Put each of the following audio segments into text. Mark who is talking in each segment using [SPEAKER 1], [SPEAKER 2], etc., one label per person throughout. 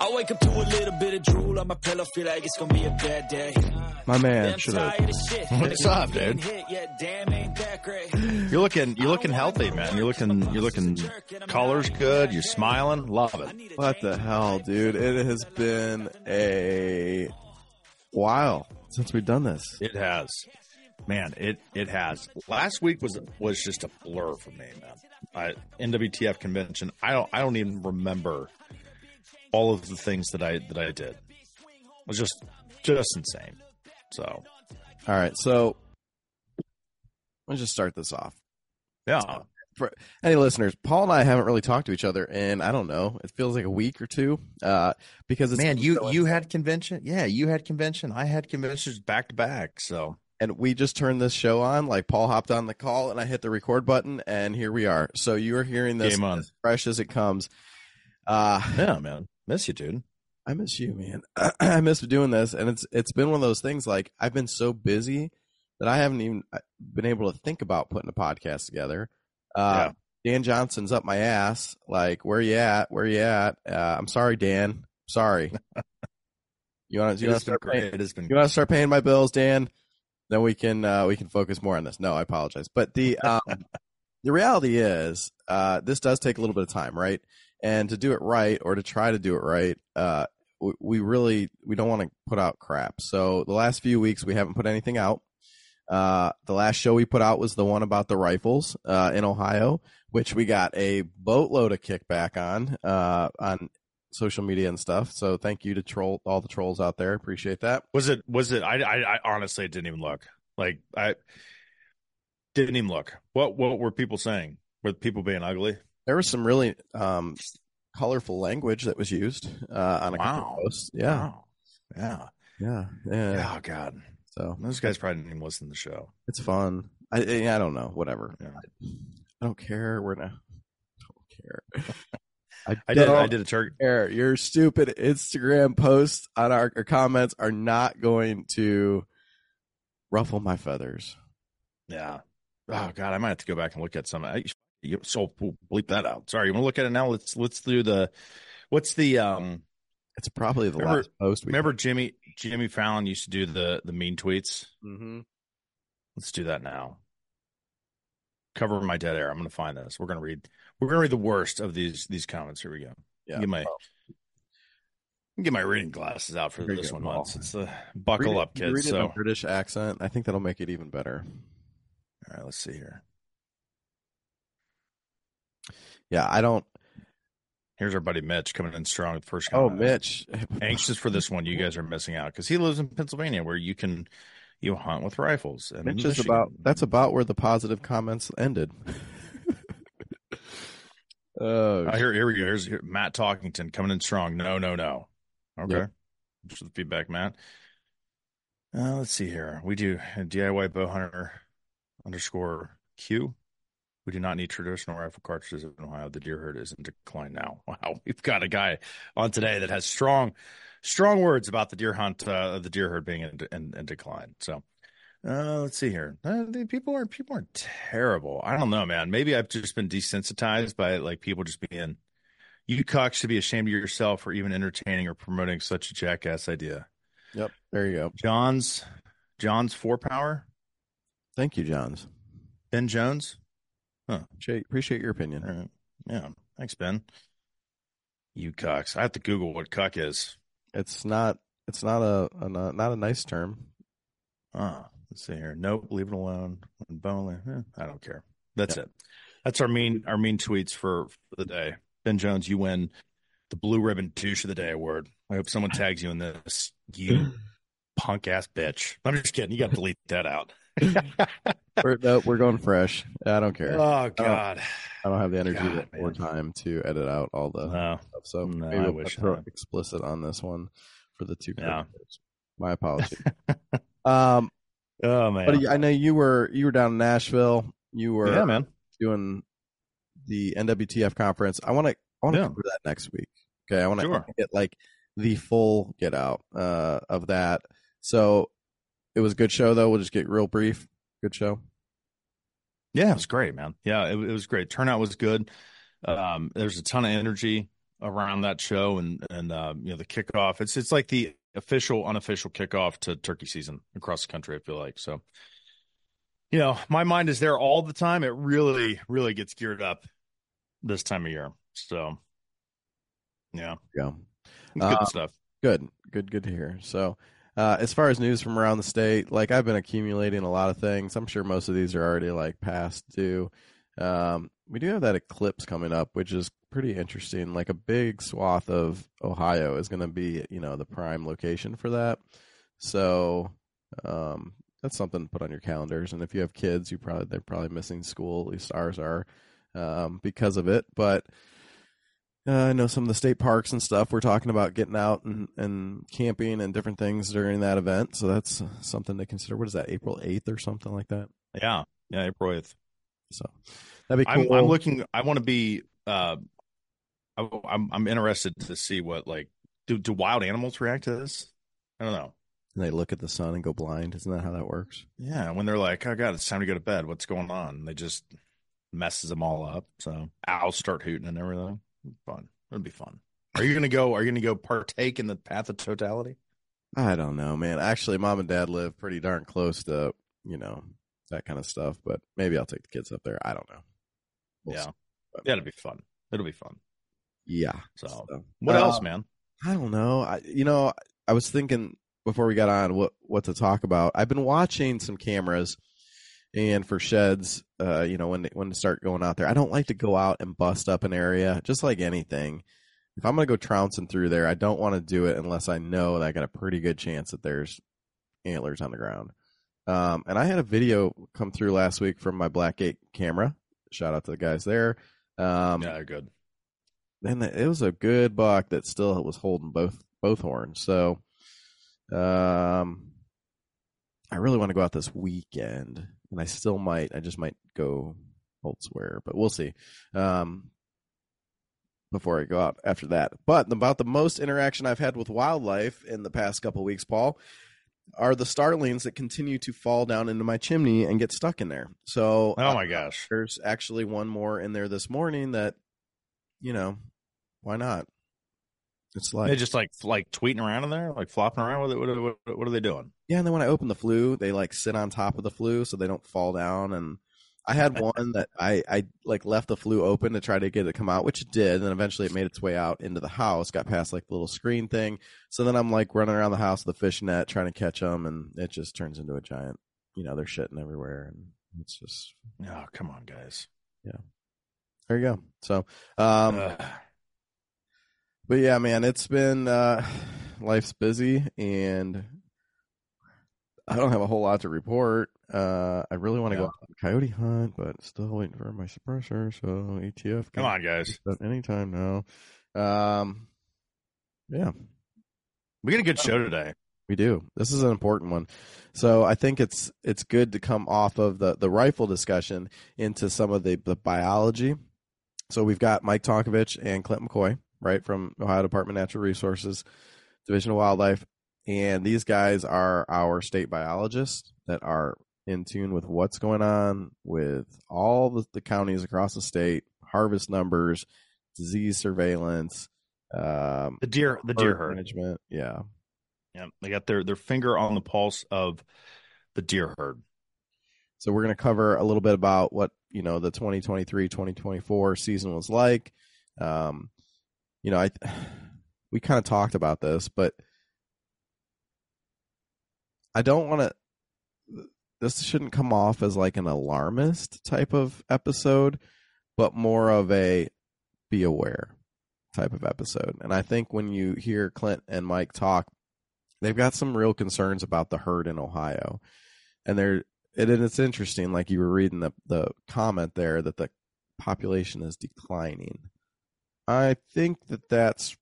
[SPEAKER 1] I wake up to a little bit of drool on my pillow, feel like it's gonna be a bad day.
[SPEAKER 2] My man
[SPEAKER 1] Damn
[SPEAKER 2] should have.
[SPEAKER 1] tired of shit.
[SPEAKER 3] What's up, dude?
[SPEAKER 1] Hit, yeah, damn, ain't that great.
[SPEAKER 3] You're looking, you're looking healthy, man. You're looking, you're looking. Colors good. You're smiling. Love it.
[SPEAKER 2] What the hell, dude? It has been a while since we've done this.
[SPEAKER 3] It has, man. It it has. Last week was was just a blur for me, man. I, NWTF convention. I don't I don't even remember all of the things that I that I did. It was just just insane. So
[SPEAKER 2] All right, so let's just start this off.
[SPEAKER 3] yeah,
[SPEAKER 2] For any listeners, Paul and I haven't really talked to each other in I don't know. It feels like a week or two. Uh, because it's
[SPEAKER 3] man. You you had convention. Yeah, you had convention. I had conventions back to back. So
[SPEAKER 2] and we just turned this show on. Like Paul hopped on the call, and I hit the record button, and here we are. So you are hearing this as fresh as it comes. Uh,
[SPEAKER 3] yeah, man. Miss you, dude.
[SPEAKER 2] I miss you, man. I miss doing this, and it's it's been one of those things. Like I've been so busy that I haven't even uh, been able to think about putting a podcast together. Uh, Dan Johnson's up my ass. Like, where you at? Where you at? Uh, I'm sorry, Dan. Sorry. you want to you want to start paying,
[SPEAKER 3] It has been
[SPEAKER 2] you want to start paying my bills, Dan? Then we can uh, we can focus more on this. No, I apologize, but the um, the reality is uh, this does take a little bit of time, right? And to do it right, or to try to do it right, uh, we, really we don't want to put out crap. So the last few weeks we haven't put anything out. Uh, the last show we put out was the one about the rifles uh, in Ohio, which we got a boatload of kickback on uh, on social media and stuff. So thank you to troll all the trolls out there. Appreciate that.
[SPEAKER 3] Was it? Was it? I, I, I honestly didn't even look. Like I didn't even look. What What were people saying? Were people being ugly?
[SPEAKER 2] There was some really um, colorful language that was used uh, on a couple
[SPEAKER 3] Wow.
[SPEAKER 2] of posts. Yeah,
[SPEAKER 3] Wow. Yeah.
[SPEAKER 2] yeah, yeah.
[SPEAKER 3] Oh God.
[SPEAKER 2] So
[SPEAKER 3] Those guys probably didn't even listen to the show.
[SPEAKER 2] it's fun. I I I don't know. Whatever.
[SPEAKER 3] Yeah.
[SPEAKER 2] I don't care. We're not. I don't care.
[SPEAKER 3] I did. I did a turkey.
[SPEAKER 2] Your stupid Instagram posts on our, our comments are not going to ruffle my feathers.
[SPEAKER 3] Yeah. Oh God. I might have to go back and look at some. I, you, so bleep that out. Sorry. You want to look at it now? Let's Let's do the. What's the um?
[SPEAKER 2] It's probably the
[SPEAKER 3] Remember-
[SPEAKER 2] last post. We
[SPEAKER 3] Remember Jimmy Jimmy Fallon used to do the the mean tweets.
[SPEAKER 2] hmm
[SPEAKER 3] Let's do that now. Cover my dead air. I'm going to find this. We're going to read. We're going to read the worst of these these comments. Here we go.
[SPEAKER 2] Yeah.
[SPEAKER 3] Get my get my reading glasses out for
[SPEAKER 2] Very
[SPEAKER 3] this one once. It's the buckle
[SPEAKER 2] Read
[SPEAKER 3] up, kids.
[SPEAKER 2] Read it in
[SPEAKER 3] So,
[SPEAKER 2] a British accent. I think that'll make it even better.
[SPEAKER 3] all right, let's see here.
[SPEAKER 2] Yeah, I don't.
[SPEAKER 3] Here's our buddy Mitch coming in strong with the first.
[SPEAKER 2] Oh. Mitch.
[SPEAKER 3] anxious for this one. You guys are missing out because he lives in Pennsylvania, where you can you hunt with rifles. And
[SPEAKER 2] Mitch is about. That's about where the positive comments ended. oh,
[SPEAKER 3] Oh, here, here we go. Here's here, Matt Talkington coming in strong. No, no, no. Okay.
[SPEAKER 2] Yep.
[SPEAKER 3] Just the feedback, Matt. Uh, let's see here. We do a DIY bow hunter underscore Q. We do not need traditional rifle cartridges in Ohio. The deer herd is in decline now. Wow, we've got a guy on today that has strong, strong words about the deer hunt, uh, the deer herd being in, in, in decline. So, uh, let's see here. Uh, the people are people are terrible. I don't know, man. Maybe I've just been desensitized by like people just being. You cocks should be ashamed of yourself for even entertaining or promoting such a jackass idea.
[SPEAKER 2] yep. There you go.
[SPEAKER 3] John's, John's four power.
[SPEAKER 2] Thank you, Johns.
[SPEAKER 3] Ben Jones.
[SPEAKER 2] Appreciate, appreciate your opinion.
[SPEAKER 3] All right. Yeah. Thanks, Ben. You cucks. I have to Google what cuck is.
[SPEAKER 2] It's not. It's not a, a not a nice term.
[SPEAKER 3] Ah, let's see here. Nope, leave it alone. Bone, eh, I don't care. That's it. That's our mean our mean tweets for, for the day. Ben Jones, you win the blue ribbon douche of the day award. I hope someone tags you in this. You punk ass bitch. I'm just kidding. You got to delete that out.
[SPEAKER 2] We're, no, we're going fresh. I don't care.
[SPEAKER 3] Oh God.
[SPEAKER 2] I don't have the energy
[SPEAKER 3] God,
[SPEAKER 2] or time to edit out all the
[SPEAKER 3] No.
[SPEAKER 2] stuff. So
[SPEAKER 3] No,
[SPEAKER 2] maybe
[SPEAKER 3] I
[SPEAKER 2] I'll
[SPEAKER 3] wish
[SPEAKER 2] throw explicit on this one for the two.
[SPEAKER 3] Yeah.
[SPEAKER 2] characters. My apology. um,
[SPEAKER 3] Oh man.
[SPEAKER 2] but I know you were you were down in Nashville. You were
[SPEAKER 3] yeah, man.
[SPEAKER 2] doing the NWTF conference. I want to I want to
[SPEAKER 3] Yeah.
[SPEAKER 2] cover that next week. Okay, I want to
[SPEAKER 3] Sure.
[SPEAKER 2] get like the full get out uh, of that. So it was a good show though. We'll just get real brief. Good show.
[SPEAKER 3] Yeah, it was great, man. Yeah, it, it was great. Turnout was good. Um, there's a ton of energy around that show, and and uh, you know the kickoff. It's it's like the official, unofficial kickoff to turkey season across the country. I feel like so. You know, my mind is there all the time. It really, really gets geared up this time of year. So, yeah,
[SPEAKER 2] Yeah.
[SPEAKER 3] good
[SPEAKER 2] Uh,
[SPEAKER 3] stuff.
[SPEAKER 2] Good, good, good to hear. So, uh, as far as news from around the state, like I've been accumulating a lot of things. I'm sure most of these are already like past due. Um, we do have that eclipse coming up, which is pretty interesting. Like a big swath of Ohio is going to be, you know, the prime location for that. So, um, that's something to put on your calendars. And if you have kids, you probably they're probably missing school. At least ours are, um, because of it. But uh, I know some of the state parks and stuff. We're talking about getting out and, and camping and different things during that event. So that's something to consider. What is that, April 8th or something like that?
[SPEAKER 3] Yeah, yeah, April eighth.
[SPEAKER 2] So that'd be
[SPEAKER 3] I'm,
[SPEAKER 2] cool.
[SPEAKER 3] I'm looking. I want to be. Uh, I, I'm I'm interested to see what like do do wild animals react to this? I don't know.
[SPEAKER 2] and they look at the sun and go blind. Isn't that how that works?
[SPEAKER 3] Yeah, when they're like, "Oh God, it's time to go to bed. What's going on?" And they just messes them all up. So owls start hooting and everything. Fun. It'd be fun. Are you gonna go? Are you gonna go partake in the path of totality?
[SPEAKER 2] I don't know, man. Actually, mom and dad live pretty darn close to, you know, that kind of stuff. But maybe I'll take the kids up there. I don't know. We'll
[SPEAKER 3] yeah, yeah, it'll be fun. It'll be fun.
[SPEAKER 2] Yeah.
[SPEAKER 3] So,
[SPEAKER 2] So,
[SPEAKER 3] what
[SPEAKER 2] uh,
[SPEAKER 3] else, man?
[SPEAKER 2] I don't know. I, you know, I was thinking before we got on what what to talk about. I've been watching some cameras, and for sheds, uh, you know, when they, when to start going out there. I don't like to go out and bust up an area, just like anything. If I'm gonna go trouncing through there, I don't want to do it unless I know that I got a pretty good chance that there's antlers on the ground. Um, and I had a video come through last week from my Blackgate camera. Shout out to the guys there. Um,
[SPEAKER 3] yeah, good.
[SPEAKER 2] and it was a good buck that still was holding both both horns. So, um, I really want to go out this weekend, and I still might. I just might go elsewhere, but we'll see. Um, before I go out after that, but about the most interaction I've had with wildlife in the past couple weeks, Paul, are the starlings that continue to fall down into my chimney and get stuck in there. So,
[SPEAKER 3] Oh
[SPEAKER 2] uh,
[SPEAKER 3] my gosh.
[SPEAKER 2] there's actually one more in there this morning that, you know, why not? It's like
[SPEAKER 3] They just like like tweeting around in there, like flopping around. What what what, what are they doing?
[SPEAKER 2] Yeah. And then when I open the flue, they like sit on top of the flue so they don't fall down. And I had one that I I like left the flue open to try to get it to come out, which it did. And then eventually it made its way out into the house, got past like the little screen thing. So then I'm like running around the house with a fish net trying to catch them, and it just turns into a giant. You know, they're shitting everywhere, and it's just
[SPEAKER 3] Oh, come on, guys.
[SPEAKER 2] Yeah, there you go. So, um,
[SPEAKER 3] Ugh.
[SPEAKER 2] But yeah, man, it's been uh life's busy and I don't have a whole lot to report. Uh I really want to
[SPEAKER 3] Yeah.
[SPEAKER 2] go out on a coyote hunt, but still waiting for my suppressor, so ATF
[SPEAKER 3] come on, guys.
[SPEAKER 2] anytime any now. Um yeah,
[SPEAKER 3] We got a good show today.
[SPEAKER 2] we do. This is an important one. So I think it's it's good to come off of the the rifle discussion into some of the the biology. So we've got Mike Tonkovich and Clint McCoy, right from Ohio Department of Natural Resources, Division of Wildlife, and these guys are our state biologists that are in tune with what's going on with all the, the counties across the state, harvest numbers, disease surveillance, um,
[SPEAKER 3] The deer, the deer herd.
[SPEAKER 2] management. Yeah,
[SPEAKER 3] Yeah, they got their their finger on the pulse of the deer herd.
[SPEAKER 2] So we're going to cover a little bit about what, you know, the 2023-2024 season was like. Um, you know, I we kind of talked about this, but I don't want to this shouldn't come off as like an alarmist type of episode, but more of a be aware type of episode. And I think when you hear Clint and Mike talk, they've got some real concerns about the herd in Ohio. And they're and it's interesting, like you were reading the the comment there that the population is declining. I think that that's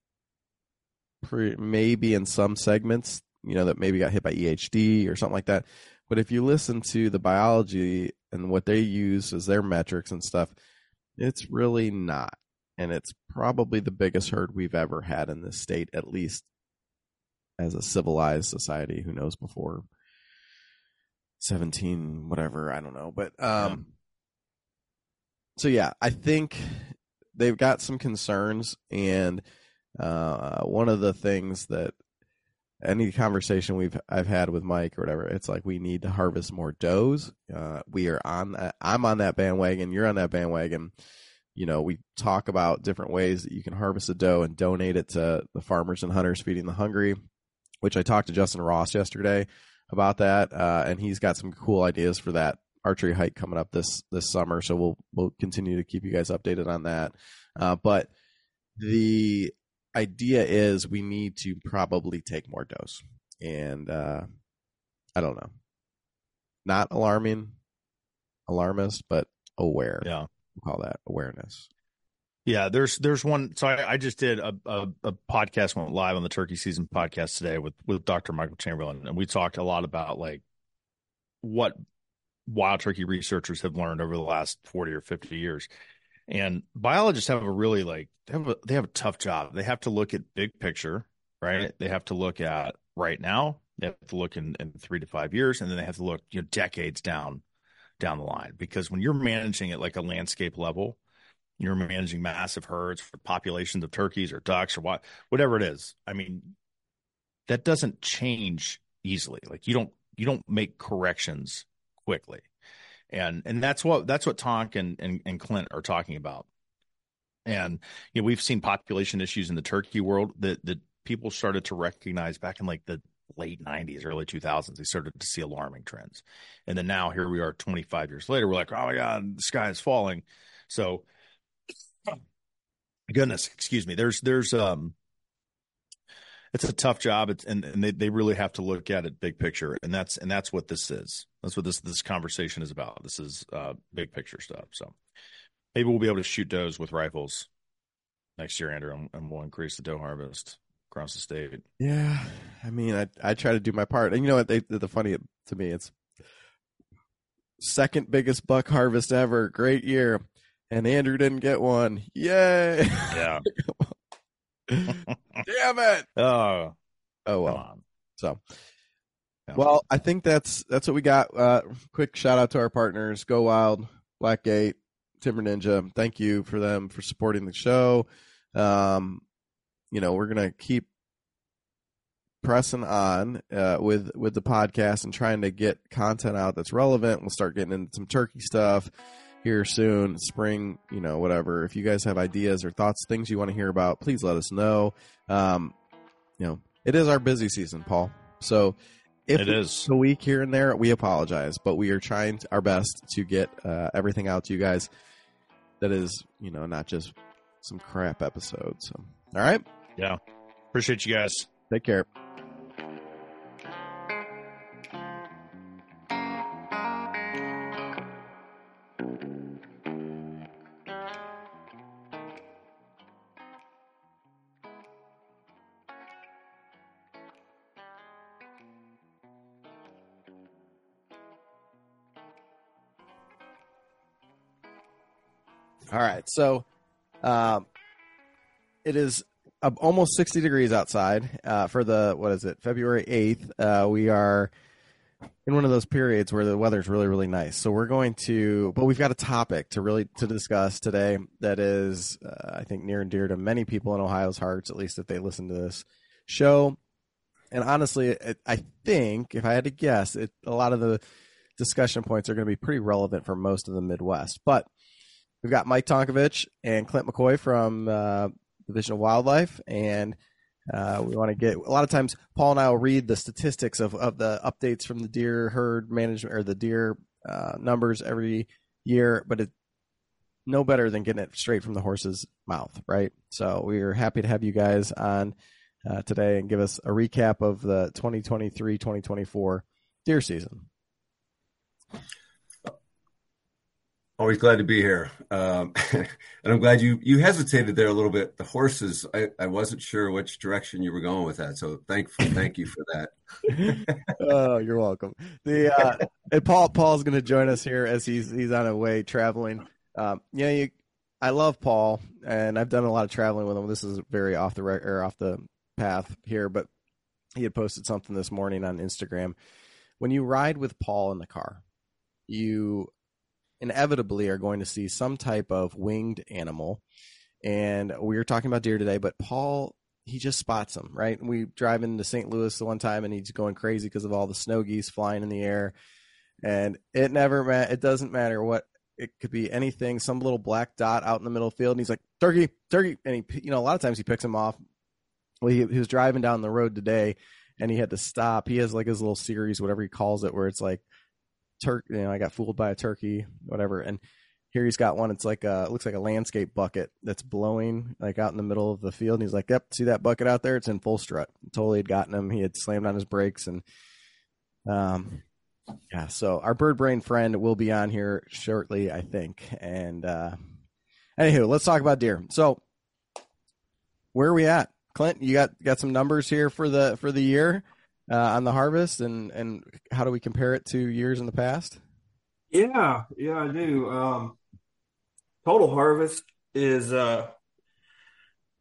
[SPEAKER 2] pre- maybe in some segments you know, that maybe got hit by EHD or something like that. But if you listen to the biology and what they use as their metrics and stuff, it's really not. And it's probably the biggest herd we've ever had in this state, at least as a civilized society. Who knows before 17, whatever, I don't know. But um so yeah, I think they've got some concerns and uh one of the things that any conversation we've I've had with Mike or whatever, it's like we need to harvest more does. Uh, we are on that. I'm on that bandwagon. You're on that bandwagon. You know, we talk about different ways that you can harvest a doe and donate it to the farmers and hunters feeding the hungry. Which I talked to Justin Ross yesterday about that, uh, and he's got some cool ideas for that archery hike coming up this this summer. So we'll we'll continue to keep you guys updated on that. Uh, but the idea is we need to probably take more dose. And uh, I don't know. Not alarming, alarmist, but aware.
[SPEAKER 3] Yeah.
[SPEAKER 2] We'll call that awareness.
[SPEAKER 3] Yeah, there's there's one. So I, I just did a, a, a podcast went live on the turkey season podcast today with with Dr. Michael Chamberlain, and we talked a lot about like what wild turkey researchers have learned over the last forty or fifty years. And biologists have a really like they have a they have a tough job. They have to look at big picture, right? They have to look at right now. They have to look in, in three to five years, and then they have to look you know decades down down the line. Because when you're managing at like a landscape level, you're managing massive herds for populations of turkeys or ducks or what whatever it is. I mean, that doesn't change easily. Like you don't you don't make corrections quickly and and that's what that's what Tonk and, and, and Clint are talking about. And you know, we've seen population issues in the turkey world that that people started to recognize back in like the late 90s, early 2000s. They started to see alarming trends, and then now here we are, 25 years later. We're like, oh my god, the sky is falling. So, goodness, excuse me. There's there's um it's a tough job. It's, and, and they, they really have to look at it big picture. And that's and that's what this is. That's what this this conversation is about. This is uh big picture stuff. So maybe we'll be able to shoot does with rifles next year andrew and, and we'll increase the doe harvest across the state.
[SPEAKER 2] Yeah, I mean, I I try to do my part, and you know what? They the funny to me, it's second biggest buck harvest ever. Great year, and Andrew didn't get one. Yay!
[SPEAKER 3] yeah
[SPEAKER 2] Damn it!
[SPEAKER 3] oh
[SPEAKER 2] Oh well. So,
[SPEAKER 3] Yeah.
[SPEAKER 2] well, I think that's that's what we got. Uh, quick shout out to our partners: Go Wild, Blackgate, Timber Ninja. Thank you for them for supporting the show. Um, you know, we're gonna keep pressing on uh, with with the podcast and trying to get content out that's relevant. We'll start getting into some turkey stuff here soon, spring, you know, whatever. If you guys have ideas or thoughts, things you want to hear about, please let us know. Um, you know, it is our busy season, Paul. So if
[SPEAKER 3] It is.
[SPEAKER 2] a week here and there, we apologize, but we are trying our best to get uh, everything out to you guys. That is, you know, not just some crap episodes. So, all right,
[SPEAKER 3] yeah appreciate you guys
[SPEAKER 2] take care. All right, so um, it is uh, almost 60 degrees outside uh, for the what is it February 8th. Uh, we are in one of those periods where the weather's really really nice. So we're going to, but we've got a topic to really to discuss today that is uh, I think near and dear to many people in Ohio's hearts, at least if they listen to this show. And honestly, it, I think if I had to guess, it, a lot of the discussion points are going to be pretty relevant for most of the Midwest, but. We've got Mike Tonkovich and Clint McCoy from uh, Division of Wildlife, and uh, we want to get a lot of times. Paul and I will read the statistics of, of the updates from the deer herd management or the deer uh, numbers every year, but it no better than getting it straight from the horse's mouth, right? So we are happy to have you guys on uh, today and give us a recap of the 2023-2024 deer season.
[SPEAKER 4] Always glad to be here. Um, and I'm glad you you hesitated there a little bit. The horses, I, I wasn't sure which direction you were going with that. So thank thank you for that.
[SPEAKER 2] oh, you're welcome. The uh, and Paul Paul's going to join us here as he's he's on a way traveling. Um, yeah, you, I love Paul, and I've done a lot of traveling with him. This is very off the or off the path here, but he had posted something this morning on Instagram. When you ride with Paul in the car, you inevitably are going to see some type of winged animal. And we were talking about deer today, but Paul, he just spots them, right? We drive into St. Louis the one time and he's going crazy because of all the snow geese flying in the air. And it never, ma- it doesn't matter what, it could be anything, some little black dot out in the middle the field. And he's like, turkey, turkey. And he, you know, a lot of times he picks him off. Well, he, he was driving down the road today and he had to stop. He has like his little series, whatever he calls it, where it's like turkey. You know, I got fooled by a turkey, whatever. And here he's got one. It's like a it looks like a landscape bucket that's blowing like out in the middle of the field. And he's like, "Yep, see that bucket out there? It's in full strut." Totally had gotten him. He had slammed on his brakes and um yeah. So our bird brain friend will be on here shortly, I think. And uh anywho, let's talk about deer. So where are we at? Clint, you got got some numbers here for the for the year uh, on the harvest, and and how do we compare it to years in the past?
[SPEAKER 5] Yeah, yeah, I do. Um, total harvest is uh,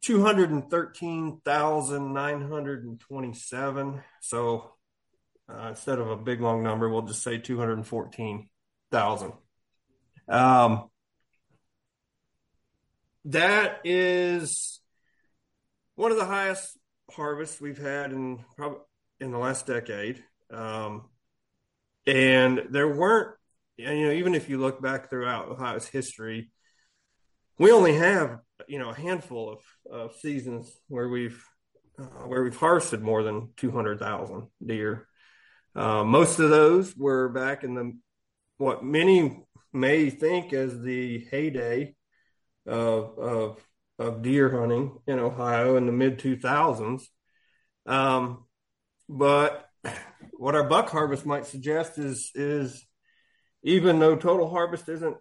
[SPEAKER 5] two hundred and thirteen thousand nine hundred and twenty-seven. So uh, instead of a big long number, we'll just say two hundred and fourteen thousand. Um, that is one of the highest harvests we've had in probably in the last decade. Um, and there weren't, you know, even if you look back throughout Ohio's history, we only have, you know, a handful of, of seasons where we've uh, where we've harvested more than 200,000 deer. Uh, most of those were back in the what many may think as the heyday of of, of deer hunting in Ohio in the mid 2000s. Um, but what our buck harvest might suggest is is even though total harvest isn't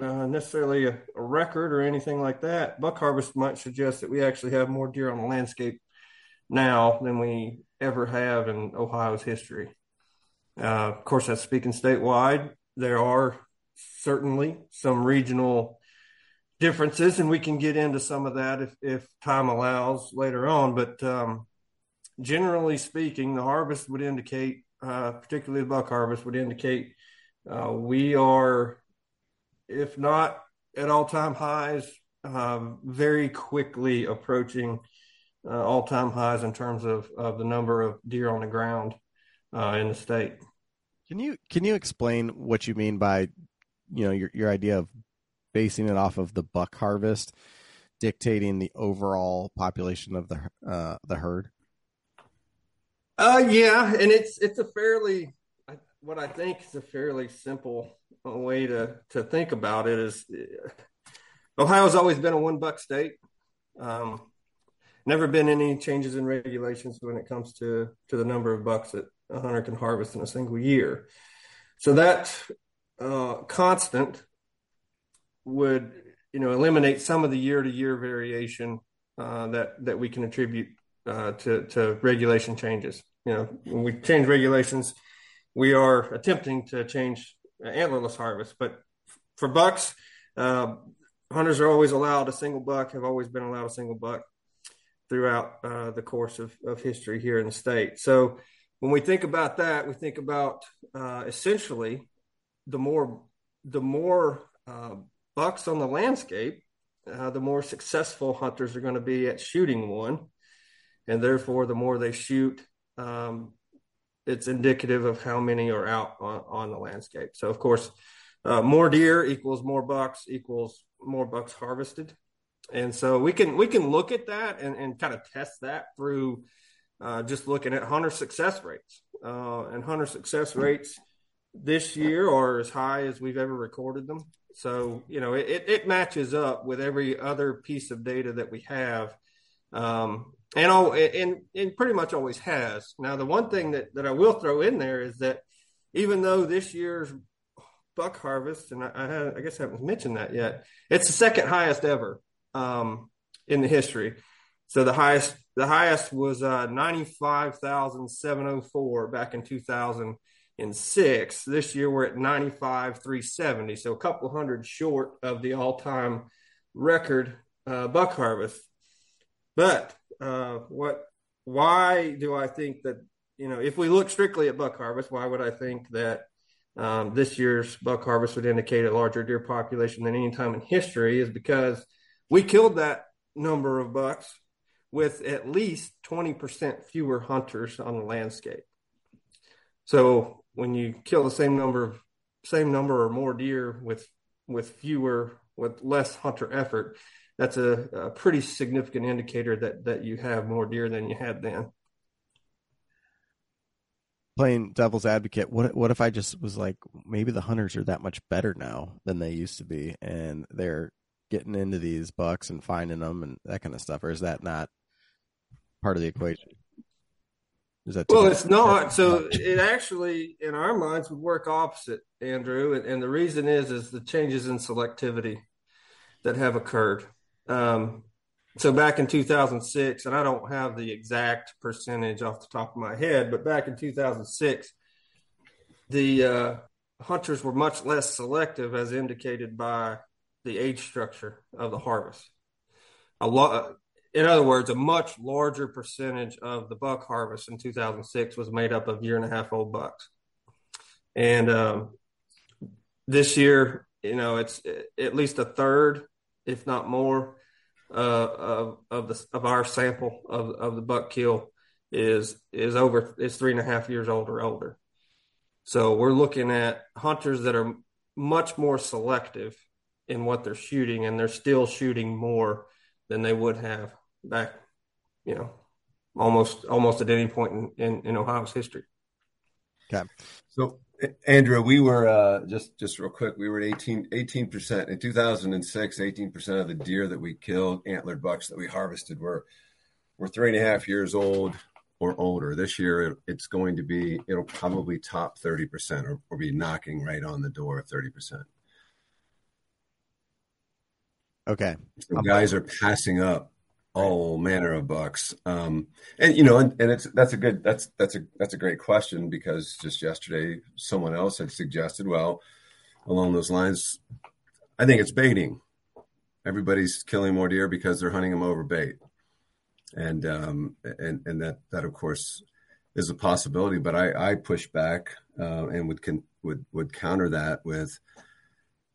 [SPEAKER 5] uh, necessarily a, a, record or anything like that, buck harvest might suggest that we actually have more deer on the landscape now than we ever have in Ohio's history. Uh, of course, that's speaking statewide. There are certainly some regional differences, and we can get into some of that if, if time allows later on. But um, generally speaking, the harvest would indicate, uh, particularly the buck harvest, would indicate uh, we are, if not at all time highs, um, very quickly approaching uh, all time highs in terms of, of the number of deer on the ground uh, in the state.
[SPEAKER 2] Can you can you explain what you mean by you know your your idea of basing it off of the buck harvest dictating the overall population of the uh, the herd?
[SPEAKER 5] Uh, yeah, and it's it's a fairly what I think is a fairly simple way to to think about it is uh, Ohio's always been a one buck state. Um, never been any changes in regulations when it comes to to the number of bucks that a hunter can harvest in a single year. So that uh, constant would you know eliminate some of the year to year variation uh, that that we can attribute uh, to to regulation changes you know, when we change regulations, we are attempting to change antlerless harvest. But for bucks, uh, hunters are always allowed a single buck, have always been allowed a single buck throughout uh, the course of, of history here in the state. So when we think about that, we think about uh, essentially the more the more uh, bucks on the landscape, uh, the more successful hunters are going to be at shooting one, and therefore the more they shoot um, it's indicative of how many are out on, on the landscape. So, of course, uh, more deer equals more bucks equals more bucks harvested, and so we can we can look at that and, and kind of test that through uh, just looking at hunter success rates. Uh, and hunter success rates this year are as high as we've ever recorded them. So you know it, it matches up with every other piece of data that we have. Um, and oh, and and pretty much always has. Now, the one thing that that I will throw in there is that even though this year's buck harvest, and I, I, I guess I haven't mentioned that yet. It's the second highest ever um, in the history. So the highest the highest was uh, ninety five thousand seven hundred oh four back in two thousand and six. This year we're at ninety five three seventy, so a couple hundred short of the all time record uh, buck harvest. But uh, what? Why do I think that you know if we look strictly at buck harvest, why would I think that um, this year's buck harvest would indicate a larger deer population than any time in history? Is because we killed that number of bucks with at least 20% fewer hunters on the landscape. So when you kill the same number of same number or more deer with with fewer with less hunter effort, that's a, a pretty significant indicator that that you have more deer than you had then.
[SPEAKER 2] Playing devil's advocate, what what if I just was like, maybe the hunters are that much better now than they used to be, and they're getting into these bucks and finding them and that kind of stuff, or is that not part of the equation?
[SPEAKER 5] Is that well? It's not. So it actually, in our minds, would work opposite, Andrew. And, and the reason is is the changes in selectivity that have occurred. Um, so back in 2006, and I don't have the exact percentage off the top of my head, but back in 2006, the uh, hunters were much less selective, as indicated by the age structure of the harvest. A lot, in other words, a much larger percentage of the buck harvest in 2006 was made up of year and a half old bucks. And um, this year, you know, it's at least a third, if not more, uh, of of the of our sample of of the buck kill is is over is three and a half years old or older. So we're looking at hunters that are much more selective in what they're shooting, and they're still shooting more than they would have back, you know, almost almost at any point in, in, in Ohio's history.
[SPEAKER 2] Okay.
[SPEAKER 4] So Andrew, we were uh, just just real quick. We were at 18 percent in 2006. 18 percent of the deer that we killed, antlered bucks that we harvested, were were three and a half years old or older. This year, it's going to be it'll probably top 30 percent, or, or be knocking right on the door of 30 percent.
[SPEAKER 2] Okay.
[SPEAKER 4] So guys are passing up all manner of bucks. Um, and you know, and, and it's that's a good that's that's a that's a great question because just yesterday someone else had suggested, well, along those lines, I think it's baiting. Everybody's killing more deer because they're hunting them over bait, and um, and and that that of course is a possibility. But I I push back uh, and would con- would would counter that with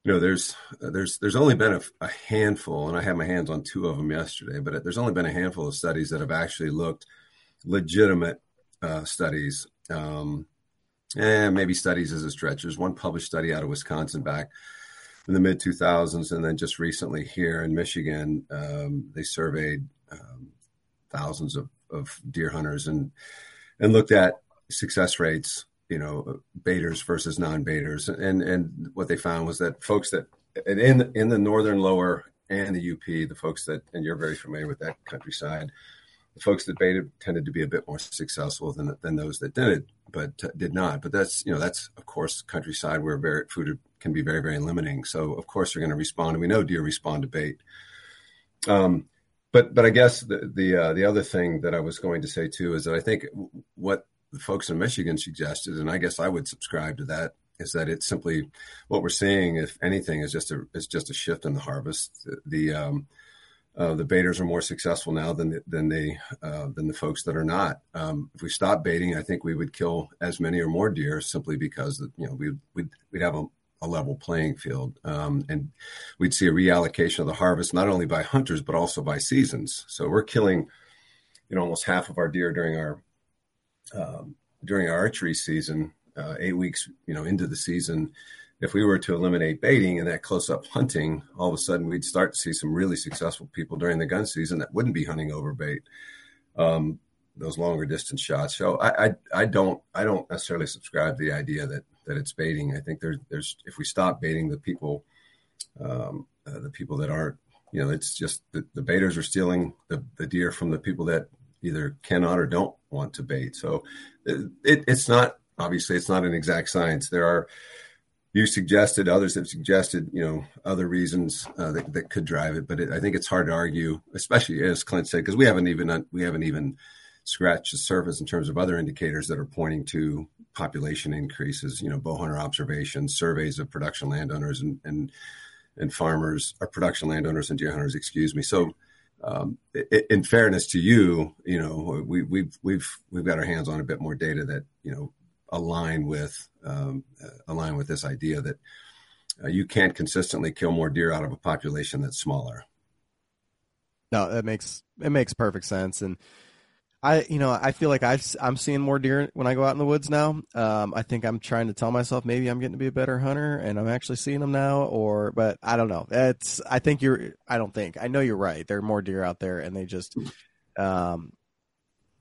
[SPEAKER 4] you know there's there's there's only been a, a, handful and i had my hands on two of them yesterday but there's only been a handful of studies that have actually looked legitimate uh, studies. Um, and maybe studies as a stretch. There's one published study out of wisconsin back in the mid 2000s and then just recently here in michigan um, they surveyed um, thousands of, of deer hunters and and looked at success rates you know baiters versus non-baiters. And and what they found was that folks that in in the northern lower and the UP the folks that and you're very familiar with that countryside the folks that baited tended to be a bit more successful than than those that didn't but uh, did not. But that's you know that's of course countryside where very food can be very very limiting. So of course they're going to respond and we know deer respond to bait. Um but but I guess the the uh, the other thing that I was going to say too is that I think what the folks in Michigan suggested, and I guess I would subscribe to that, is that it's simply what we're seeing, if anything, is just a is just a shift in the harvest. The, the um, uh, the baiters are more successful now than than they uh, than the folks that are not. Um, if we stop baiting, I think we would kill as many or more deer simply because you know we we'd, we'd have a, a level playing field, um, and we'd see a reallocation of the harvest not only by hunters but also by seasons. So we're killing, you know, almost half of our deer during our um, during our archery season, uh, eight weeks, you know, into the season, if we were to eliminate baiting and that close-up hunting, all of a sudden we'd start to see some really successful people during the gun season that wouldn't be hunting over bait, um, those longer distance shots. So I, I, I don't I don't necessarily subscribe to the idea that that it's baiting. I think there's there's if we stop baiting the people, um, uh, the people that aren't, you know, it's just the, the baiters are stealing the, the deer from the people that either cannot or don't want to bait. So it, it's not obviously it's not an exact science. There are you suggested, others have suggested, you know, other reasons uh, that, that could drive it. But it, I think it's hard to argue, especially as Clint said, because we haven't even we haven't even scratched the surface in terms of other indicators that are pointing to population increases. You know, bow hunter observations, surveys of production landowners and and and farmers, or production landowners and deer hunters, excuse me. So. Um, in fairness to you, you know, we, we've we've we've got our hands on a bit more data that you know align with um, uh, align with this idea that uh, you can't consistently kill more deer out of a population that's smaller.
[SPEAKER 2] No, that makes it makes perfect sense, and I, you know, I feel like i am seeing more deer when I go out in the woods now. Um, I think I'm trying to tell myself maybe I'm getting to be a better hunter, and I'm actually seeing them now. Or, but I don't know. It's I think you're. I don't think I know you're right. There are more deer out there, and they just, um,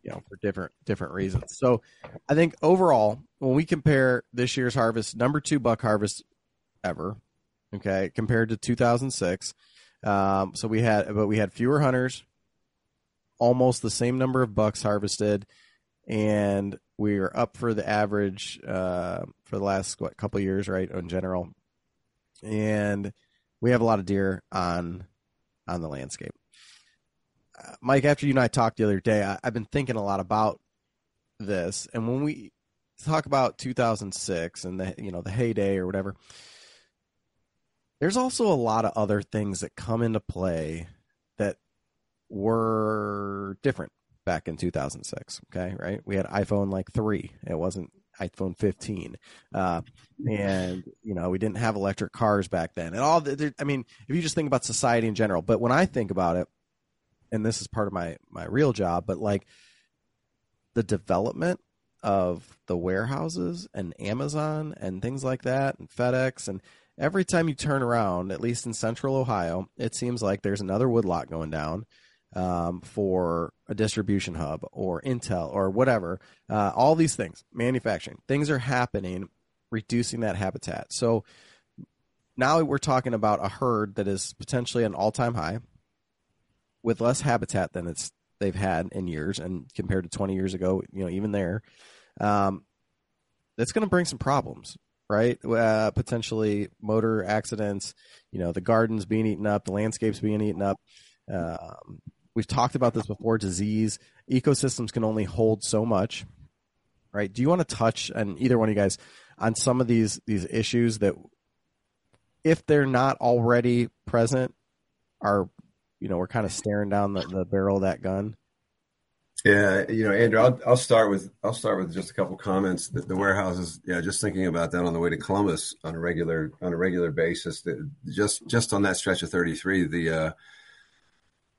[SPEAKER 2] you know for different different reasons. So I think overall, when we compare this year's harvest, number two buck harvest ever, okay, compared to 2006. Um, so we had, but we had fewer hunters, almost the same number of bucks harvested, and we are up for the average uh, for the last what couple years, right? In general, and we have a lot of deer on on the landscape. Mike, after you and I talked the other day, I, I've been thinking a lot about this, and when we talk about 2006 and the you know the heyday or whatever, there's also a lot of other things that come into play were different back in 2006. Okay, right? We had iPhone like three. It wasn't iPhone 15, uh, and you know we didn't have electric cars back then. And all the, I mean, if you just think about society in general, but when I think about it, and this is part of my my real job, but like the development of the warehouses and Amazon and things like that and FedEx and every time you turn around, at least in central Ohio, it seems like there's another woodlot going down um, for a distribution hub or Intel or whatever. Uh, all these things, manufacturing, things are happening, reducing that habitat. So now we're talking about a herd that is potentially an all time high with less habitat than it's they've had in years, and compared to 20 years ago, you know, even there, um, that's going to bring some problems, right? Uh, potentially motor accidents, you know, the gardens being eaten up, the landscapes being eaten up. Um, we've talked about this before. Disease ecosystems can only hold so much, right? Do you want to touch and either one of you guys on some of these these issues that, if they're not already present, are you know we're kind of staring down the, the barrel of that gun.
[SPEAKER 4] Yeah, you know, Andrew, I'll, I'll start with I'll start with just a couple comments. The, the, warehouses, yeah, just thinking about that on the way to Columbus on a regular on a regular basis. The, just just on that stretch of 33, the uh,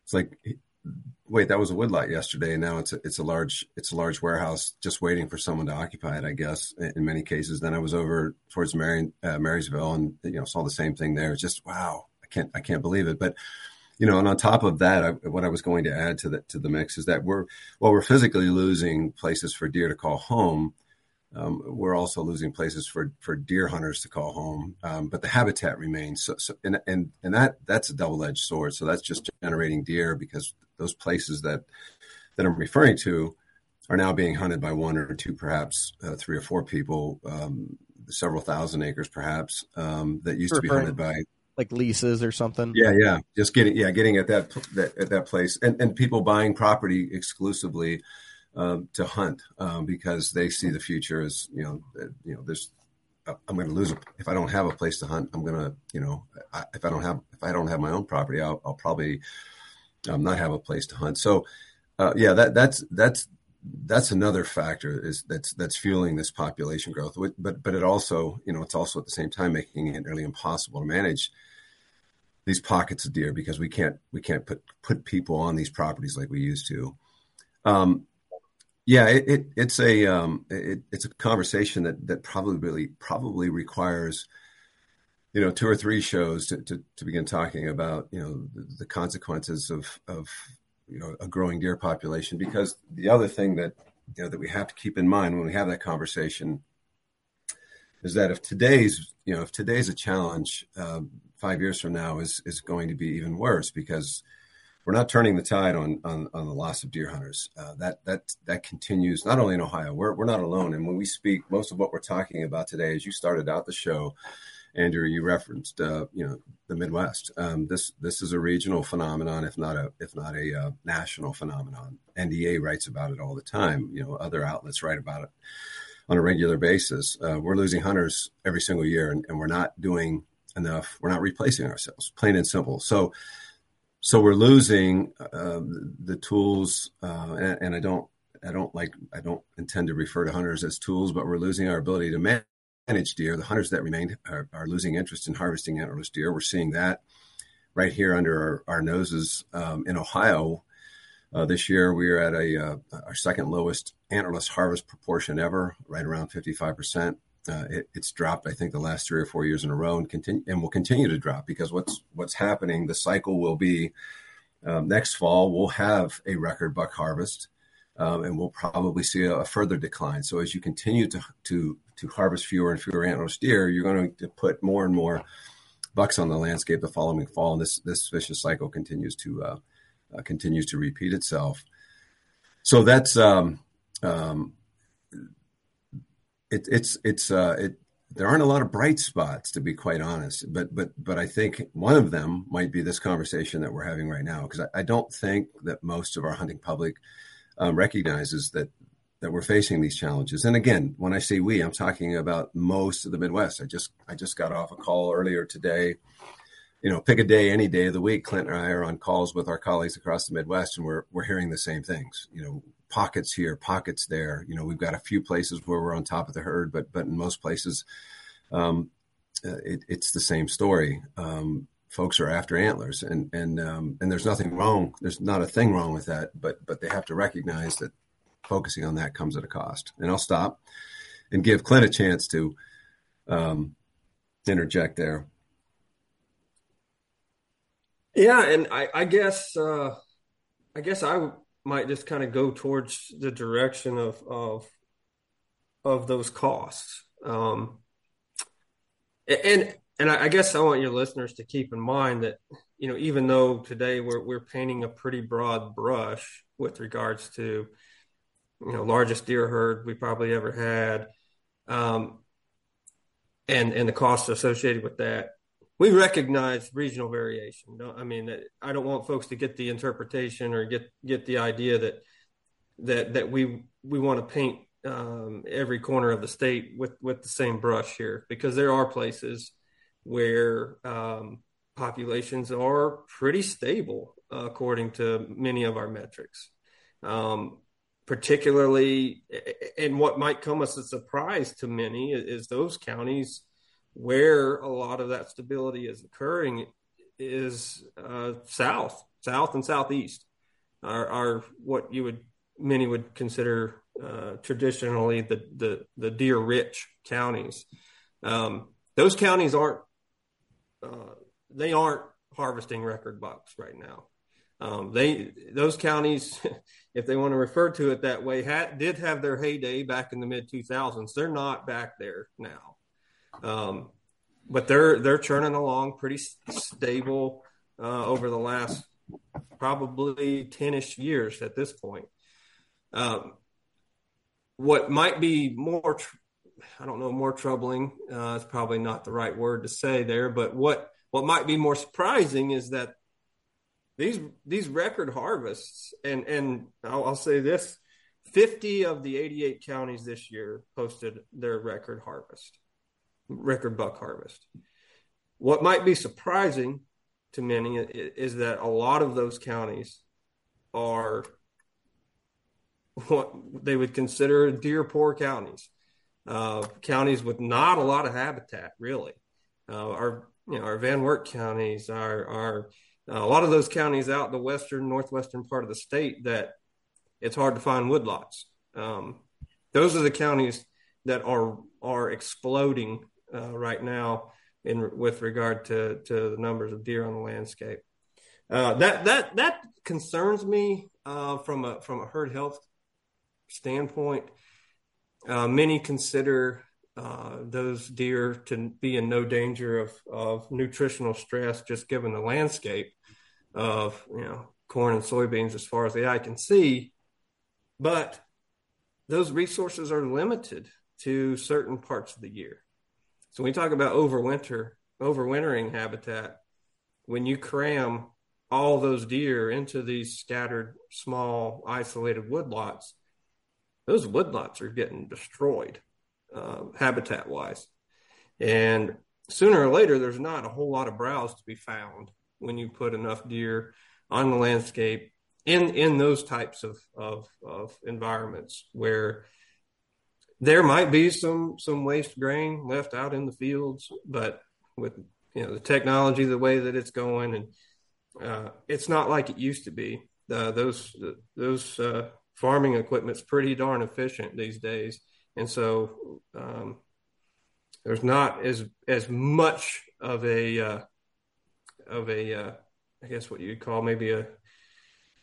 [SPEAKER 4] it's like, wait, that was a woodlot yesterday, and now it's a, it's a large it's a large warehouse just waiting for someone to occupy it. I guess in many cases. Then I was over towards Mary, uh, Marysville and you know saw the same thing there. It's just wow, I can't I can't believe it, but you know, and on top of that, I, what I was going to add to the to the mix is that we're while we're physically losing places for deer to call home, um, we're also losing places for for deer hunters to call home. Um, but the habitat remains, so, so, and and and that that's a double edged sword. So that's just generating deer because those places that that I'm referring to are now being hunted by one or two, perhaps uh, three or four people, um, several thousand acres, perhaps um, that used to be hunted by
[SPEAKER 2] like leases or something.
[SPEAKER 4] Yeah, yeah, just getting yeah, getting at that, that at that place, and and people buying property exclusively um, to hunt um, because they see the future as you know, you know, there's I'm going to lose if I don't have a place to hunt. I'm going to, you know, I, if I don't have if I don't have my own property, I'll, I'll probably um, not have a place to hunt. So, uh, yeah, that that's that's that's another factor is that's that's fueling this population growth. But but it also you know it's also at the same time making it nearly impossible to manage these pockets of deer because we can't we can't put put people on these properties like we used to. Um, yeah, it, it, it's a um, it, it's a conversation that that probably probably requires you know two or three shows to, to, to begin talking about you know the, the consequences of of you know a growing deer population. Because the other thing that you know that we have to keep in mind when we have that conversation is that if today's you know if today's a challenge um, five years from now is is going to be even worse because we're not turning the tide on on, on the loss of deer hunters. Uh, that that that continues not only in Ohio. We're we're not alone. And when we speak, most of what we're talking about today, as you started out the show, Andrew, you referenced uh, you know the Midwest. Um, this this is a regional phenomenon, if not a if not a uh, national phenomenon. NDA writes about it all the time. You know, other outlets write about it on a regular basis. Uh, we're losing hunters every single year, and, and we're not doing enough. We're not replacing ourselves, plain and simple. So so we're losing uh, the tools, uh, and, and, I don't, I don't like, I don't intend to refer to hunters as tools, but we're losing our ability to manage deer. The hunters that remain are, are losing interest in harvesting antlerless deer. We're seeing that right here under our, our noses um, in Ohio. Uh, this year, we are at a uh, our second lowest antlerless harvest proportion ever, right around 55 percent. Uh, it, it's dropped, I think, the last three or four years in a row, and continue and will continue to drop because what's what's happening. The cycle will be um, next fall. We'll have a record buck harvest, um, and we'll probably see a, a, further decline. So as you continue to to to harvest fewer and fewer antlerless deer, you're going to put more and more bucks on the landscape the following fall, and this this vicious cycle continues to uh, uh, continues to repeat itself. So that's um, um, it, it's it's uh, it. There aren't a lot of bright spots, to be quite honest. But but but I think one of them might be this conversation that we're having right now, because I, I, don't think that most of our hunting public um, recognizes that that we're facing these challenges. And again, when I say we, I'm talking about most of the Midwest. I just I just got off a call earlier today. You know, pick a day, any day of the week. Clint and I are on calls with our colleagues across the Midwest, and we're we're hearing the same things. You know, pockets here, pockets there. You know, we've got a few places where we're on top of the herd, but but in most places, um, uh, it, it's the same story. Um, folks are after antlers, and and um, and there's nothing wrong. There's not a thing wrong with that, but but they have to recognize that focusing on that comes at a cost. And I'll stop and give Clint a chance to um, interject there.
[SPEAKER 5] Yeah, and I, I guess uh, I guess I might just kind of go towards the direction of of of those costs. Um, and and I guess I want your listeners to keep in mind that you know even though today we're we're painting a pretty broad brush with regards to you know largest deer herd we probably ever had, um, and and the costs associated with that we recognize regional variation. I mean, I don't want folks to get the interpretation or get get the idea that that that we we want to paint um, every corner of the state with with the same brush here because there are places where um, populations are pretty stable uh, according to many of our metrics. Um, particularly, and what might come as a surprise to many is those counties where a lot of that stability is occurring is uh, south, south and southeast are, are, what you would many would consider uh, traditionally the, the, the deer rich counties. Um, those counties aren't uh, they aren't harvesting record bucks right now. Um, they those counties, if they want to refer to it that way, had, did have their heyday back in the mid 2000s. They're not back there now. Um, but they're they're churning along pretty stable uh, over the last probably 10ish years at this point. Um, what might be more, tr- I don't know, more troubling uh, is probably not the right word to say there, but what what might be more surprising is that these these record harvests, and and I'll, I'll say this: 50 of the 88 counties this year posted their record harvest record buck harvest. What might be surprising to many is that a lot of those counties are what they would consider deer poor counties, uh, counties with not a lot of habitat, really. Uh, our you know our Van Wert counties, are are uh, a lot of those counties out in the western northwestern part of the state that it's hard to find woodlots. Um, those are the counties that are are exploding uh, right now in with regard to to the numbers of deer on the landscape. Uh, that that that concerns me uh, from a from a herd health standpoint. Uh, many consider uh, those deer to be in no danger of of nutritional stress, just given the landscape of you know corn and soybeans as far as the eye can see, but those resources are limited to certain parts of the year. So when we talk about overwinter, overwintering habitat, when you cram all those deer into these scattered, small, isolated woodlots, those woodlots are getting destroyed um, habitat wise. And sooner or later, there's not a whole lot of browse to be found when you put enough deer on the landscape in in those types of of, of environments where there might be some some waste grain left out in the fields, but with you know the technology the way that it's going, and uh, it's not like it used to be. Uh, those those uh, farming equipment's pretty darn efficient these days, and so um, there's not as as much of a uh, of a uh, I guess what you'd call maybe a,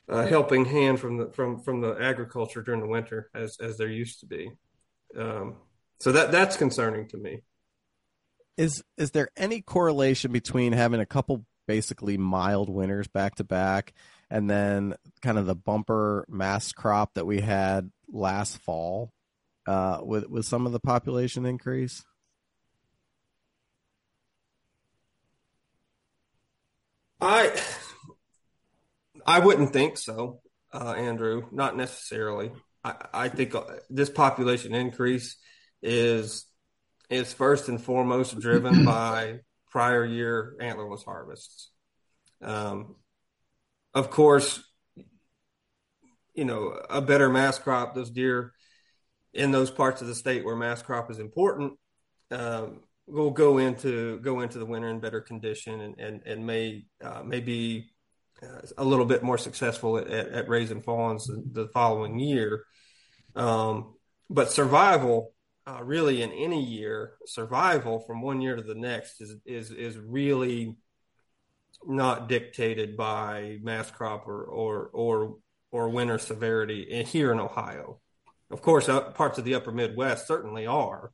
[SPEAKER 5] a, helping hand from the from from the agriculture during the winter as as there used to be. Um, so that that's concerning to me.
[SPEAKER 2] Is is there any correlation between having a couple basically mild winters back to back and then kind of the bumper mass crop that we had last fall uh, with with some of the population increase?
[SPEAKER 5] I I wouldn't think so, uh, Andrew. Not necessarily. I, I think uh, this population increase is is first and foremost driven by prior year antlerless harvests. Um, of course, you know a better mass crop. Those deer in those parts of the state where mass crop is important um, will go into go into the winter in better condition and and, and may uh, may be a little bit more successful at, at, at raising fawns the, following year. Um, but survival, uh, really, in any year, survival from one year to the next is is is really not dictated by mass crop or or or, or winter severity in, here in Ohio. Of course, parts of the upper Midwest certainly are.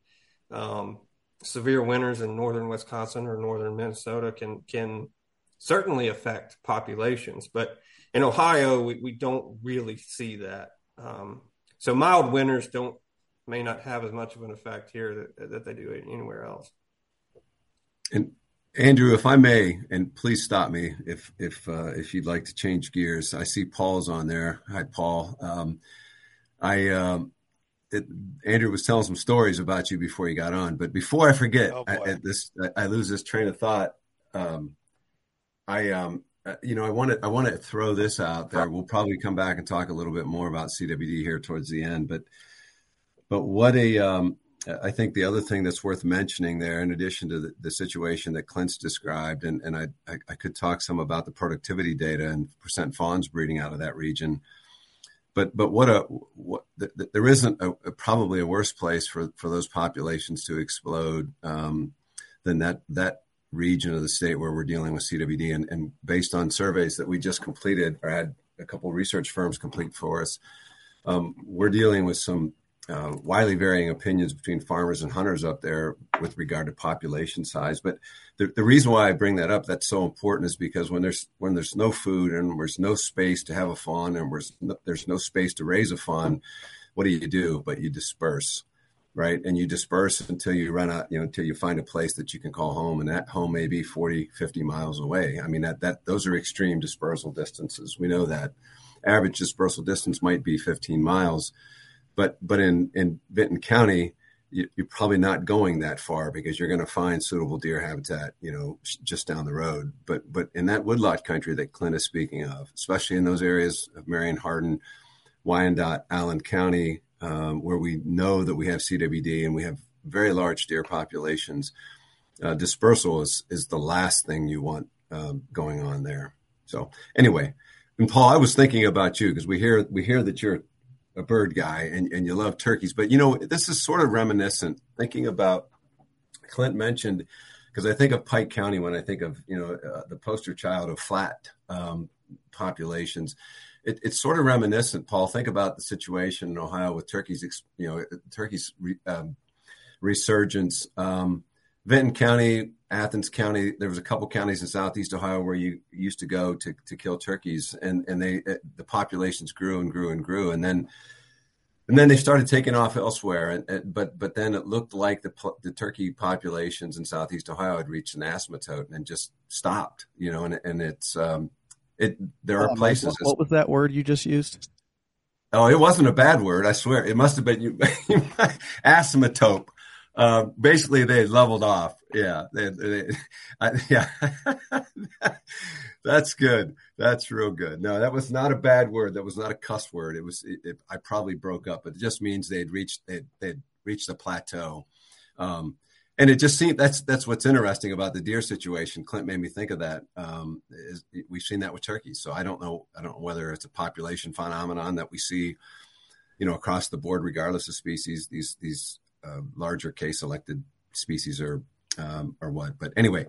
[SPEAKER 5] Um, severe winters in northern Wisconsin or northern Minnesota can can certainly affect populations, but in Ohio we, we don't really see that. Um, so mild winters don't may not have as much of an effect here that, that they do anywhere else.
[SPEAKER 4] And Andrew, if I may, and please stop me if if uh, if you'd like to change gears. I see Paul's on there. Hi, Paul. Um, I um, it, Andrew was telling some stories about you before you got on, but before I forget, oh I, this I, I, lose this train of thought. Um, I um, uh, you know, I want to I want to throw this out there. We'll probably come back and talk a little bit more about CWD here towards the end, but but what a um, I think the other thing that's worth mentioning there, in addition to the, the situation that Clint's described, and, and I, I, I, could talk some about the productivity data and percent fawns breeding out of that region. But but what a what the, the, there isn't a, a, probably a worse place for, for those populations to explode um, than that that region of the state where we're dealing with CWD. And, and based on surveys that we just completed or had a couple research firms complete for us, um, we're dealing with some uh, widely varying opinions between farmers and hunters up there with regard to population size. But the, the reason why I bring that up that's so important is because when there's when there's no food and there's no space to have a fawn and there's no, there's no space to raise a fawn, what do you do? But you disperse, right? And you disperse until you run out, you know, until you find a place that you can call home, and that home may be 40, 50 miles away. I mean that that those are extreme dispersal distances. We know that average dispersal distance might be 15 miles but but in in Vinton County, you, are probably not going that far because you're going to find suitable deer habitat, you know, just down the road. But but in that woodlot country that Clint is speaking of, especially in those areas of Marion, Hardin, Wyandot, Allen County, um, where we know that we have CWD and we have very large deer populations, uh, dispersal is is the last thing you want um, going on there. So anyway, and Paul, I was thinking about you because we hear we hear that you're a bird guy and, and you love turkeys. But you know, this is sort of reminiscent thinking about Clint mentioned because I think of Pike County when I think of you know uh, the poster child of flat um, populations. It, it's sort of reminiscent, Paul. Think about the situation in Ohio with turkeys, you know, turkeys um, resurgence. Um, Vinton County, Athens County. There was a couple counties in Southeast Ohio where you used to go to to kill turkeys, and and they the populations grew and grew and grew, and then and then they started taking off elsewhere. And, and, but but then it looked like the the turkey populations in Southeast Ohio had reached an asymptote and just stopped. You know, and and it's um, it there are places.
[SPEAKER 2] What, what was that word you just used?
[SPEAKER 4] Oh, it wasn't a bad word. I swear, it must have been you. asymptote. Uh, basically, they leveled off. Yeah, they, they, I, yeah. That's good. That's real good. No, that was not a bad word. That was not a cuss word. It was. It, it, I probably broke up, but it just means they'd reached they'd, they'd reached a plateau. Um, and it just seemed that's that's what's interesting about the deer situation. Clint made me think of that. Um, is, we've seen that with turkeys, so I don't know. I don't know whether it's a population phenomenon that we see, you know, across the board, regardless of species. These these uh, larger K-selected species are um, or what. But anyway,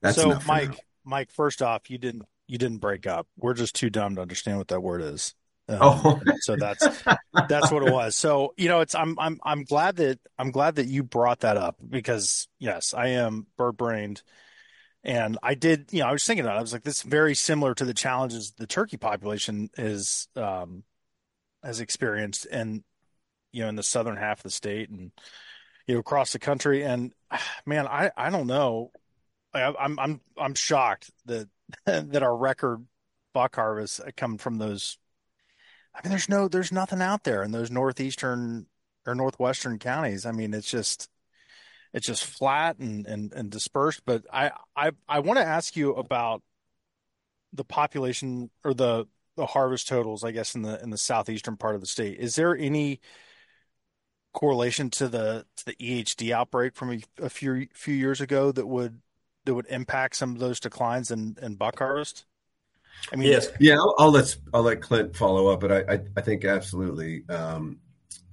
[SPEAKER 4] that's
[SPEAKER 3] so Mike. Mike, first off, you didn't you didn't break up. We're just too dumb to understand what that word is. Um, oh, so that's that's what it was. So you know, it's I'm I'm I'm glad that I'm glad that you brought that up because yes, I am bird brained, and I did. You know, I was thinking about. It. I was like, this is very similar to the challenges the turkey population is um has experienced, and you know, in the southern half of the state and you know across the country. And man, I I don't know. I, I'm I'm I'm shocked that that our record buck harvest come from those. I mean, there's no, there's nothing out there in those northeastern or northwestern counties. I mean, it's just, it's just flat and and, and dispersed. But I I I want to ask you about the population or the the harvest totals. I guess in the in the southeastern part of the state. Is there any correlation to the to the EHD outbreak from a, a few few years ago that would that would impact some of those declines in, in buck harvest?
[SPEAKER 4] I mean, yes, yeah. I'll, I'll let I'll let Clint follow up, but I I, I think absolutely, um,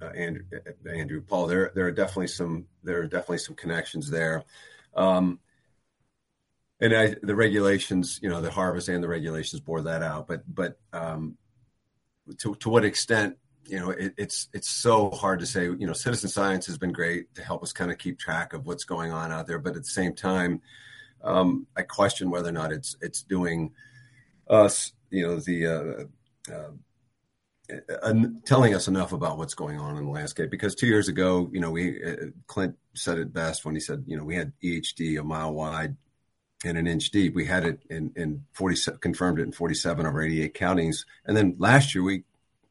[SPEAKER 4] uh, Andrew, Andrew, Paul, there there are definitely some there are definitely some connections there, um, and I, the regulations, you know, the harvest and the regulations bore that out. But but um, to to what extent, you know, it, it's it's so hard to say. You know, citizen science has been great to help us kind of keep track of what's going on out there, but at the same time um, I question whether or not it's it's doing us, you know, the uh, uh, uh, telling us enough about what's going on in the landscape. Because two years ago, you know, we uh, Clint said it best when he said, you know, we had EHD a mile wide and an inch deep. We had it in in forty confirmed it in forty seven of our eighty eight counties, and then last year we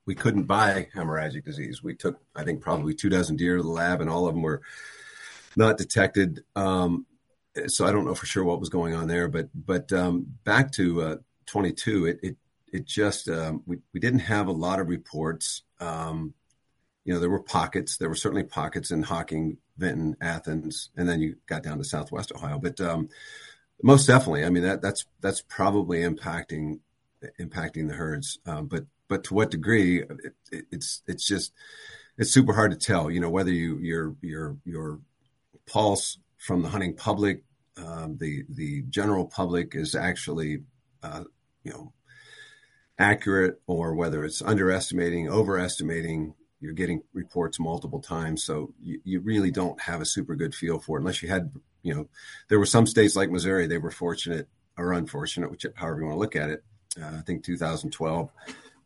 [SPEAKER 4] we couldn't buy hemorrhagic disease. We took, I think, probably two dozen deer to the lab, and all of them were not detected. Um, so I don't know for sure what was going on there, but but um, back to uh, 22, it it it just um, we we didn't have a lot of reports. Um, you know, there were pockets. There were certainly pockets in Hocking, Vinton, Athens, and then you got down to Southwest Ohio. But um, most definitely, I mean that that's that's probably impacting impacting the herds. Um, but but to what degree? It, it, it's it's just it's super hard to tell. You know, whether you your your your pulse from the hunting public um, the the general public is actually uh, you know accurate or whether it's underestimating, overestimating. You're getting reports multiple times, so you, you really don't have a super good feel for it unless you had you know there were some states like Missouri they were fortunate or unfortunate, which however you want to look at it. Uh, I think 2012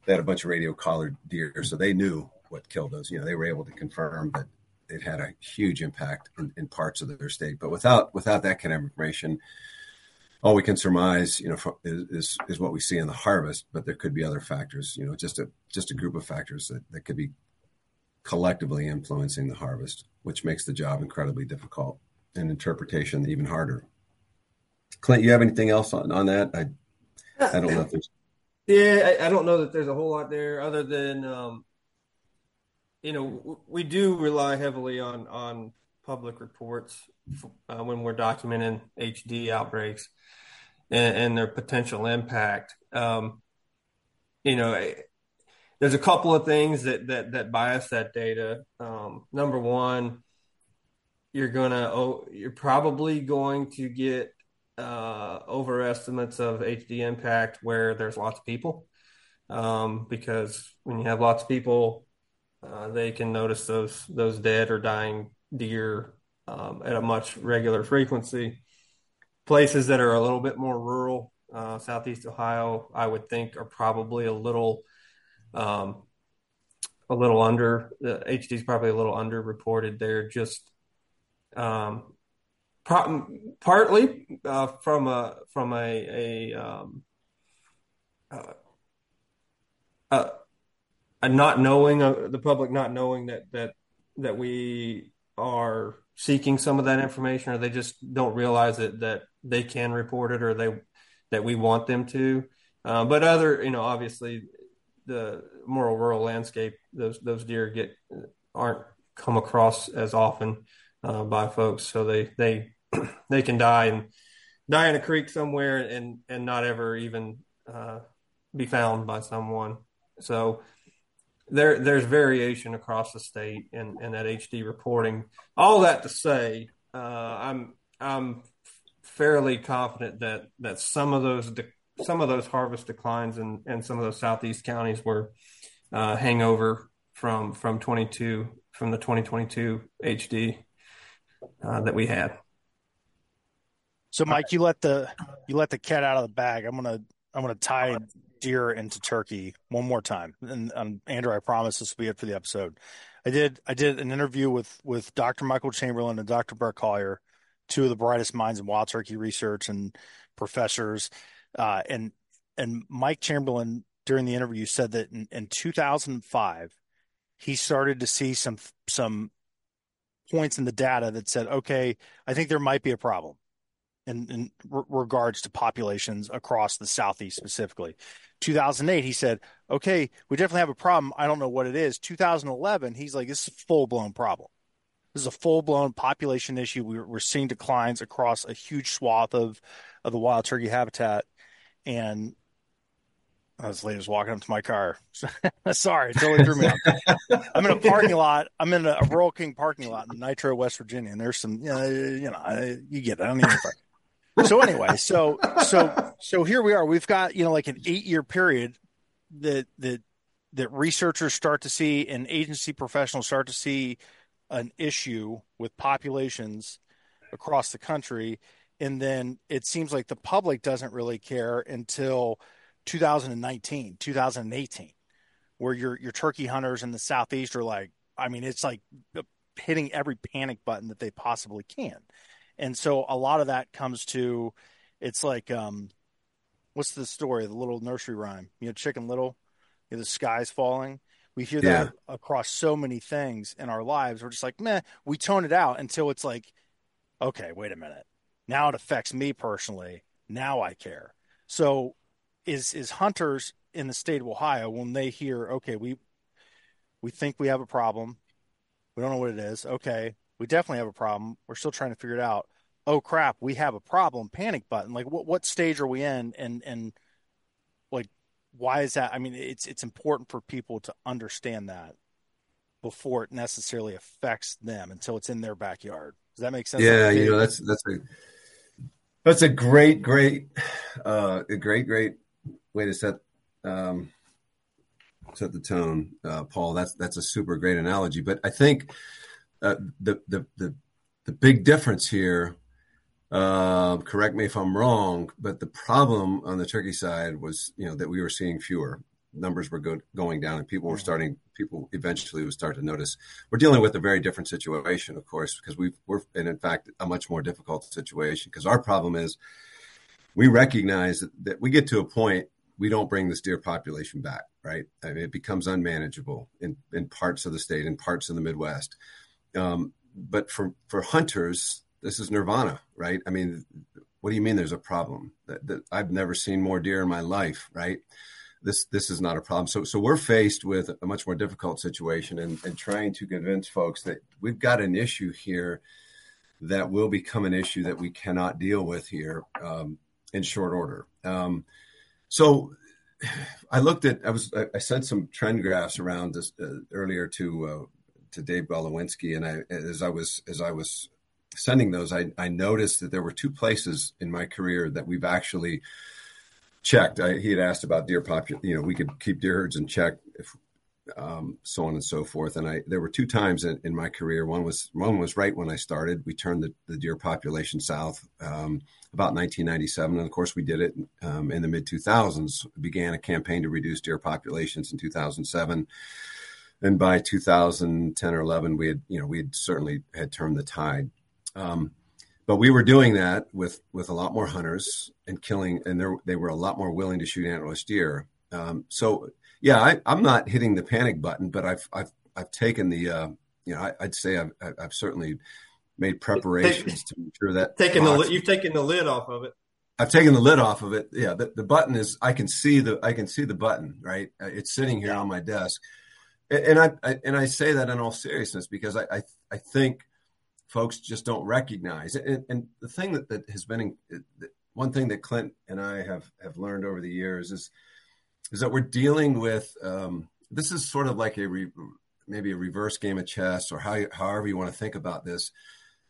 [SPEAKER 4] they had a bunch of radio collared deer, so they knew what killed those. You know, they were able to confirm that it had a huge impact in, in, parts of their state. But without without that kind of information, all we can surmise, you know, is, is, what we see in the harvest. But there could be other factors, you know, just a just a group of factors that, that could be collectively influencing the harvest, which makes the job incredibly difficult and interpretation even harder. Clint, you have anything else on, on that? I I don't know if there's.
[SPEAKER 5] Yeah, I, I don't know that there's a whole lot there other than um, you know, we do rely heavily on on public reports uh, when we're documenting HD outbreaks and, and their potential impact. Um, you know, eh, there's a couple of things that that that bias that data. Um, number one, you're gonna oh, you're probably going to get uh, overestimates of HD impact where there's lots of people, um, because when you have lots of people uh, they can notice those those dead or dying deer um, at a much regular frequency. Places that are a little bit more rural, uh, southeast Ohio, I would think are probably a little, um, a little under. The HD is probably a little underreported there. Just um, pro- partly uh, from a from a a, um, uh, a not knowing uh, the public not knowing that that that we are seeking some of that information, or they just don't realize that that they can report it, or they that we want them to. Uh, but other, you know, obviously, the more rural landscape, those those deer get aren't come across as often uh, by folks, so they they they can die and die in a creek somewhere and and not ever even uh, be found by someone. So there there's variation across the state and and that HD reporting. All that to say, uh, I'm I'm fairly confident that that some of those de- some of those harvest declines and and some of those southeast counties were uh, hangover from from 22 from the 2022 HD uh, that we had.
[SPEAKER 3] So, Mike, you let the you let the cat out of the bag. I'm I'm gonna tie deer into turkey one more time. And um, Andrew, I promise this will be it for the episode. I did I did an interview with with Dr. Michael Chamberlain and Dr. Brett Collier, two of the brightest minds in wild turkey research and professors. Uh, and and Mike Chamberlain during the interview said that in, in 2005 he started to see some some points in the data that said, okay, I think there might be a problem in, in re- regards to populations across the southeast specifically. 2008, he said, okay, we definitely have a problem. I don't know what it is. 2011, he's like, this is a full blown problem. This is a full blown population issue. We're, we're, seeing declines across a huge swath of, of the wild turkey habitat. And this lady was walking up to my car. Sorry, it totally threw me off. I'm in a parking lot. I'm in a, Rural King parking lot in Nitro, West Virginia, and there's some, you know, you, know, you get it. I don't even so anyway, so so so here we are. We've got you know like an eight year period that that that researchers start to see and agency professionals start to see an issue with populations across the country, and then it seems like the public doesn't really care until 2019, 2018, where your your turkey hunters in the southeast are like, I mean, it's like hitting every panic button that they possibly can and so a lot of that comes to it's like um what's the story? The little nursery rhyme. You know chicken little you know, the sky's falling. We hear yeah. that across so many things in our lives. We're just like meh we tone it out until it's like okay wait a minute. Now it affects me personally. Now i care. So is is hunters in the state of ohio when they hear okay we we think we have a problem. We don't know what it is. Okay we definitely have a problem. We're still trying to figure it out. Oh crap, we have a problem. Panic button. Like what what stage are we in? And and like why is that? I mean, it's it's important for people to understand that before it necessarily affects them until it's in their backyard. Does that make sense?
[SPEAKER 4] Yeah, you know that's that's a that's a great great uh, a great great way to set um, set the tone, uh, Paul. That's that's a super great analogy. But I think uh, the, the the the big difference here. Uh, correct me if I'm wrong, but the problem on the turkey side was, you know, that we were seeing fewer numbers were go- going down, and people were starting. People eventually would start to notice. We're dealing with a very different situation, of course, because we we're and in fact a much more difficult situation. Because our problem is, we recognize that, that we get to a point we don't bring this deer population back, right? I mean, it becomes unmanageable in, in parts of the state, in parts of the Midwest. Um, but for for hunters, this is nirvana, right? I mean, what do you mean there's a problem? That, that I've never seen more deer in my life, right? This this is not a problem. So so we're faced with a much more difficult situation and, and trying to convince folks that we've got an issue here that will become an issue that we cannot deal with here um, in short order. Um, so I looked at I was I sent some trend graphs around this uh, earlier to uh, to Dave Golowinski, and I as I was as I was sending those, I, I noticed that there were two places in my career that we've actually checked. I, he had asked about deer population. You know, we could keep deer herds in check if um, so on and so forth. And I there were two times in, in, my career. One was one was right when I started. We turned the, the deer population south um, about 1997, and of course we did it um, in the mid 2000s. Began a campaign to reduce deer populations in 2007. And by 2010 or 11, we had, you know, we had certainly had turned the tide. Um, but we were doing that with with a lot more hunters and killing, and they were a lot more willing to shoot antlerless deer. Um, so yeah, I, am not hitting the panic button, but I've I've I've taken the uh, you know I, would say I've I've certainly made preparations to ensure that
[SPEAKER 5] taking the you've taken the lid off of it.
[SPEAKER 4] I've taken the lid off of it. Yeah, the, the button is I can see the I can see the button right. Uh, it's sitting here on my desk, and, I, I, and I say that in all seriousness because I I, I think folks just don't recognize. And, and the thing that, that has been one thing that Clint and I have have learned over the years is is that we're dealing with um, this is sort of like a re, maybe a reverse game of chess or how, however you want to think about this.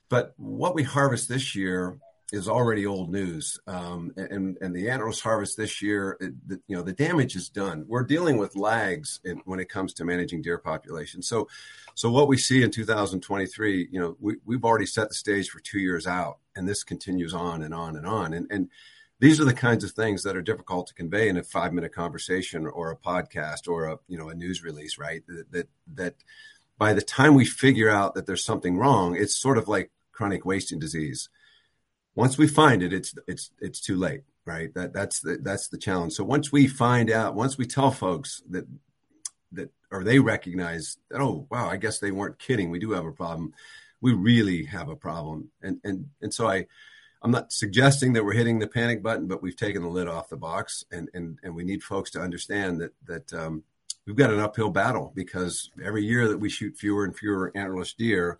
[SPEAKER 4] But what we harvest this year is already old news. Um, and, and the antlerless harvest this year, it, the, you know, the damage is done. We're dealing with lags in, when it comes to managing deer populations. So, so what we see in 2023, you know, we, we've already set the stage for two years out and this continues on and on and on. And, and these are the kinds of things that are difficult to convey in a five minute conversation or a podcast or a, you know, a news release, right? That, that, that by the time we figure out that there's something wrong, it's sort of like chronic wasting disease once we find it, it's it's it's too late, right? That that's the that's the challenge. So once we find out, once we tell folks that that or they recognize that, oh wow, I guess they weren't kidding. We do have a problem. We really have a problem, and and and so I. I'm not suggesting that we're hitting the panic button, but we've taken the lid off the box, and and and we need folks to understand that that um, we've got an uphill battle because every year that we shoot fewer and fewer antlerless deer,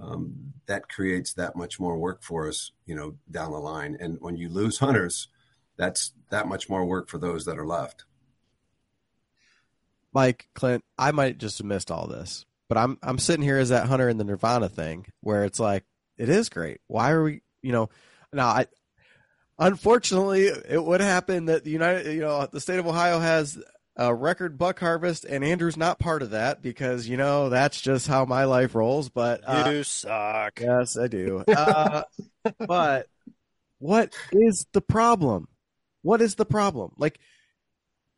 [SPEAKER 4] um, that creates that much more work for us, you know, down the line. And when you lose hunters, that's that much more work for those that are left.
[SPEAKER 2] Mike, Clint, I might just have missed all this, but I'm I'm sitting here as that hunter in the Nirvana thing where it's like it is great. Why are we, you know, now I unfortunately it would happen that the United, you know, the state of Ohio has a record buck harvest, and Andrew's not part of that because you know that's just how my life rolls. But
[SPEAKER 6] uh, you suck.
[SPEAKER 2] Yes, I do. Uh, but what is the problem? What is the problem? Like,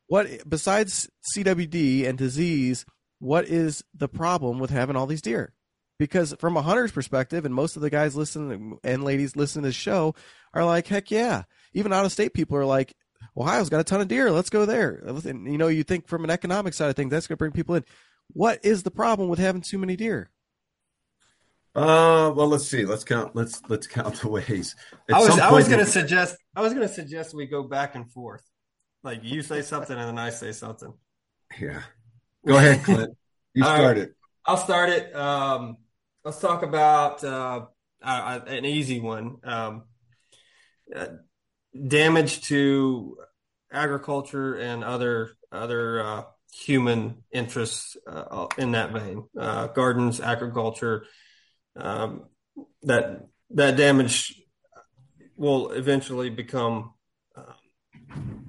[SPEAKER 2] what besides CWD and disease? What is the problem with having all these deer? Because from a hunter's perspective, and most of the guys listening and ladies listening to the show are like, heck yeah. Even out of state people are like, Ohio's got a ton of deer. Let's go there. And, you know, you think from an economic side of things, that's going to bring people in. What is the problem with having too many deer?
[SPEAKER 4] Uh, well, let's see. Let's count. Let's let's count the ways.
[SPEAKER 5] At I was I was going to suggest I was going to suggest we go back and forth. Like you say something and then I say something.
[SPEAKER 4] Yeah. Go ahead, Clint. You start it.
[SPEAKER 5] I'll start it. Um, let's talk about uh, uh, an easy one. Um, uh, damage to agriculture and other other uh, human interests uh, in that vein. Uh, gardens, agriculture, um, that that damage will eventually become uh,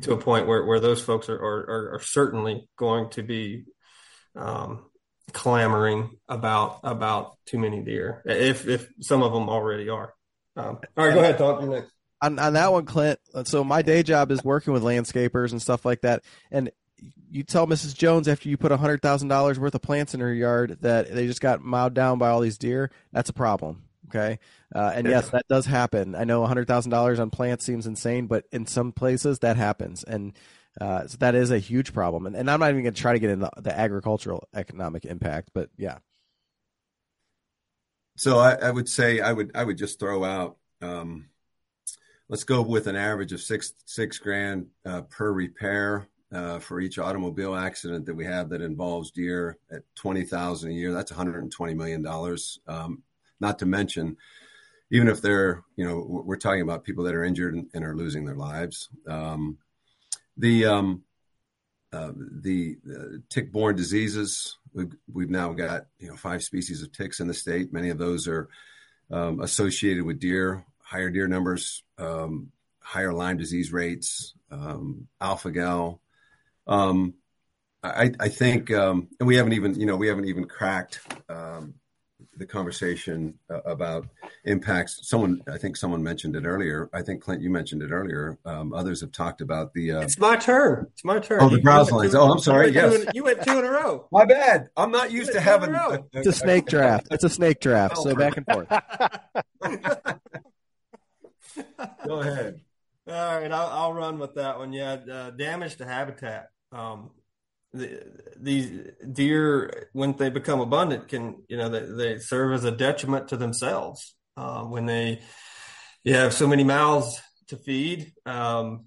[SPEAKER 5] to a point where, where those folks are, are, are certainly going to be um, clamoring about about too many deer if if some of them already are. Um, all right, go ahead, talk you next
[SPEAKER 2] on, on that one, Clint. So my day job is working with landscapers and stuff like that. And you tell Mrs. Jones after you put hundred thousand dollars worth of plants in her yard that they just got mowed down by all these deer. That's a problem. Okay, uh, and yes, that does happen. I know hundred thousand dollars on plants seems insane, but in some places that happens, and uh, so that is a huge problem. And, and I'm not even going to try to get into the agricultural economic impact, but yeah.
[SPEAKER 4] So I, I would say I would I would just throw out um, let's go with an average of six six grand uh, per repair uh, for each automobile accident that we have that involves deer at twenty thousand a year. That's one hundred and twenty million dollars. Um, not to mention, even if they're you know we're talking about people that are injured and, and are losing their lives. Um, the um, uh, the uh, tick-borne diseases. We've, we've now got you know five species of ticks in the state. Many of those are um, associated with deer higher deer numbers, um, higher Lyme disease rates, um, alpha gal. Um, I, I think, um, and we haven't even, you know, we haven't even cracked um, the conversation uh, about impacts. Someone, I think, someone mentioned it earlier. I think Clint, you mentioned it earlier. Um, others have talked about the.
[SPEAKER 5] Uh, it's my turn. It's my turn.
[SPEAKER 4] Oh, the browse lines. Oh, I'm sorry.
[SPEAKER 5] You
[SPEAKER 4] yes,
[SPEAKER 5] in, you went two in a row.
[SPEAKER 4] My bad. I'm not used to having. A,
[SPEAKER 2] a, it's a snake draft. It's a snake draft. Oh, so back and forth.
[SPEAKER 4] Go ahead.
[SPEAKER 5] All right, I'll, I'll, run with that one. Yeah, uh, damage to habitat. Um, the, these deer, when they become abundant, can you know they, they serve as a detriment to themselves uh, when they you have so many mouths to feed. Um,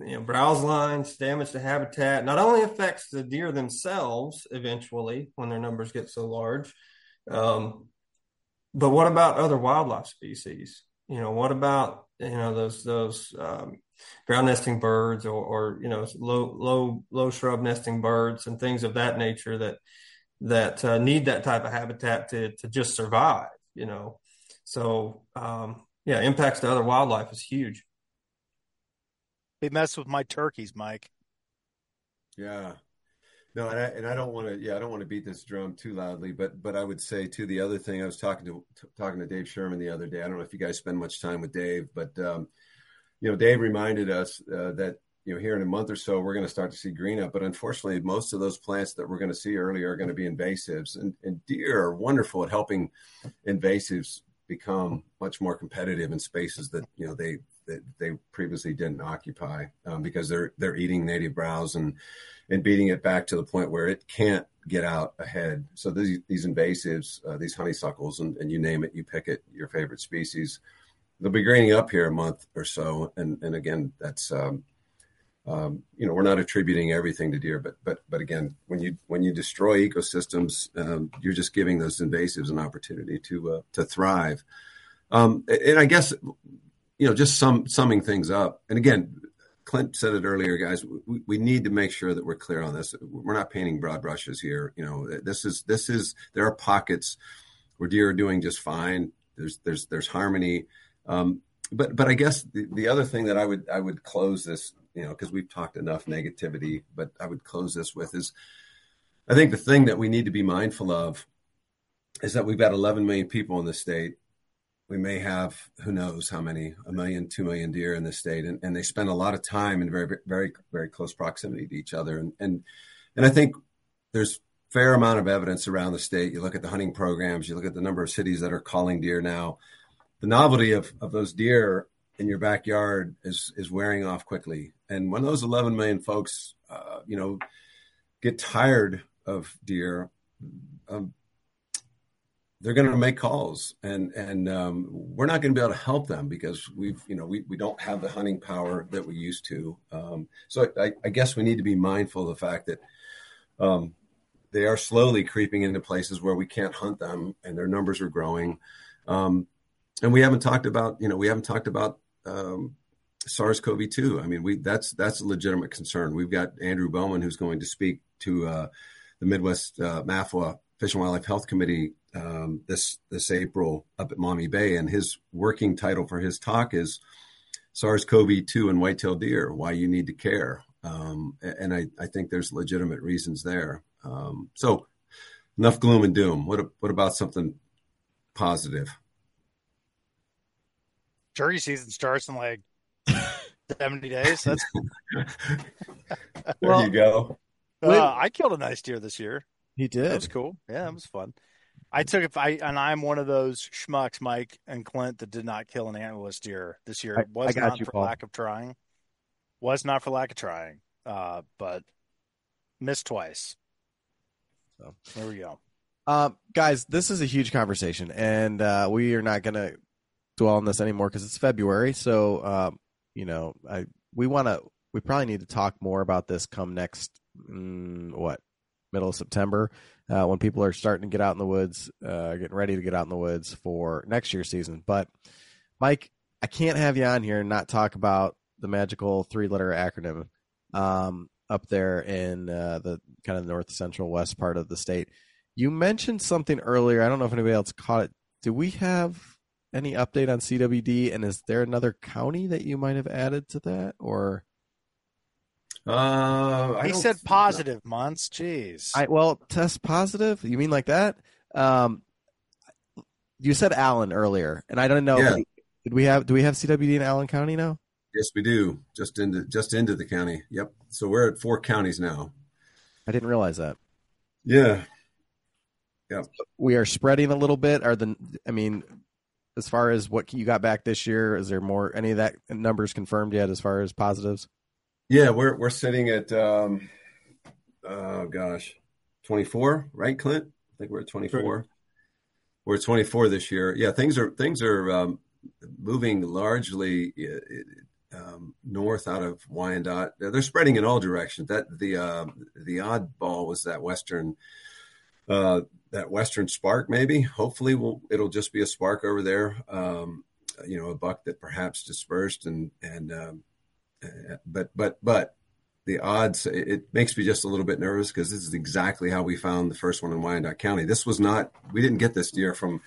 [SPEAKER 5] you know, browse lines, damage to habitat not only affects the deer themselves eventually when their numbers get so large, um, but what about other wildlife species? You know, what about you know those those um, ground nesting birds or, or you know low low low shrub nesting birds and things of that nature that that uh, need that type of habitat to to just survive. You know, so um, yeah, impacts to other wildlife is huge.
[SPEAKER 6] They mess with my turkeys, Mike.
[SPEAKER 4] Yeah. No, and I, and I don't want to. Yeah, I don't want to beat this drum too loudly, but but I would say too the other thing. I was talking to t- talking to Dave Sherman the other day. I don't know if you guys spend much time with Dave, but um, you know, Dave reminded us uh, that you know here in a month or so we're going to start to see green up, but unfortunately, most of those plants that we're going to see earlier are going to be invasives, and, and deer are wonderful at helping invasives become much more competitive in spaces that you know they that they previously didn't occupy um, because they're they're eating native browse and and beating it back to the point where it can't get out ahead. So these these invasives, uh, these honeysuckles, and, and you name it, you pick it, your favorite species, they'll be greening up here a month or so. And and again, that's um, um, you know we're not attributing everything to deer, but but but again, when you when you destroy ecosystems, um, you're just giving those invasives an opportunity to uh, to thrive. Um, and I guess you know, just sum, summing things up. And again, Clint said it earlier, guys. We, we need to make sure that we're clear on this. We're not painting broad brushes here. You know, this is this is there are pockets where deer are doing just fine. There's there's there's harmony. Um, but but I guess the, the other thing that I would I would close this, you know, because we've talked enough negativity, but I would close this with is I think the thing that we need to be mindful of is that we've got 11 million people in the state we may have who knows how many a million two million deer in the state and, and they spend a lot of time in very very very close proximity to each other. And and and i think there's fair amount of evidence around the state. You look at the hunting programs you look at the number of cities that are calling deer now. The novelty of of those deer in your backyard is is wearing off quickly. And when those 11 million folks uh, you know get tired of deer um, they're going to make calls and and um, we're not going to be able to help them because we've you know we, we don't have the hunting power that we used to. Um, so I, I, guess we need to be mindful of the fact that um, they are slowly creeping into places where we can't hunt them and their numbers are growing. Um, and we haven't talked about you know we haven't talked about um, SARS-CoV-2 I mean we that's that's a legitimate concern. We've got Andrew Bowman who's going to speak to uh, the Midwest uh, MAFWA Fish and Wildlife Health Committee um, this this April up at Maumee Bay, and his working title for his talk is SARS-CoV-2 and whitetail deer: Why you need to care. Um, and I, I think there's legitimate reasons there. Um, so enough gloom and doom. What what about something positive?
[SPEAKER 6] Turkey season starts in like 70 days. That's
[SPEAKER 4] there well, you go.
[SPEAKER 6] Uh, I killed a nice deer this year.
[SPEAKER 2] He did.
[SPEAKER 6] That was cool. Yeah, it was fun. I took if I and I'm one of those schmucks, Mike and Clint, that did not kill an antlerless deer this year. It was not you, for Paul. lack of trying. Was not for lack of trying. Uh, but missed twice. So there we go.
[SPEAKER 2] Um, guys, this is a huge conversation, and uh, we are not going to dwell on this anymore because it's February. So, um, you know, I we want to. We probably need to talk more about this come next. Mm, what middle of September uh, when people are starting to get out in the woods, uh, getting ready to get out in the woods for next year's season. But Mike, I can't have you on here and not talk about the magical three-letter acronym um, up there in uh, the kind of north central west part of the state. You mentioned something earlier. I don't know if anybody else caught it. Do we have any update on CWD? And is there another county that you might have added to that, or?
[SPEAKER 4] Uh, I
[SPEAKER 6] he said positive months. Jeez.
[SPEAKER 2] I well, test positive. You mean like that? Um, you said Allen earlier, and I don't know.
[SPEAKER 4] Yeah.
[SPEAKER 2] Did we have? Do we have CWD in Allen County now?
[SPEAKER 4] Yes, we do. Just into just into the county. Yep. So we're at four counties now.
[SPEAKER 2] I didn't realize that.
[SPEAKER 4] Yeah. Yeah.
[SPEAKER 2] We are spreading a little bit. Are the? I mean, as far as what you got back this year, is there more? Any of that numbers confirmed yet? As far as positives?
[SPEAKER 4] Yeah, we're we're sitting at um oh gosh. 24, right Clint? I think we're at 24. We're at 24 this year. Yeah, things are things are um moving largely uh, um, north out of Wyandot. They're spreading in all directions. That the um the oddball was that western uh that western spark maybe hopefully will it'll just be a spark over there um you know a buck that perhaps dispersed and and um uh, but but but the odds it, makes me just a little bit nervous because this is exactly how we found the first one in Wyandot County. This was not we didn't get this deer from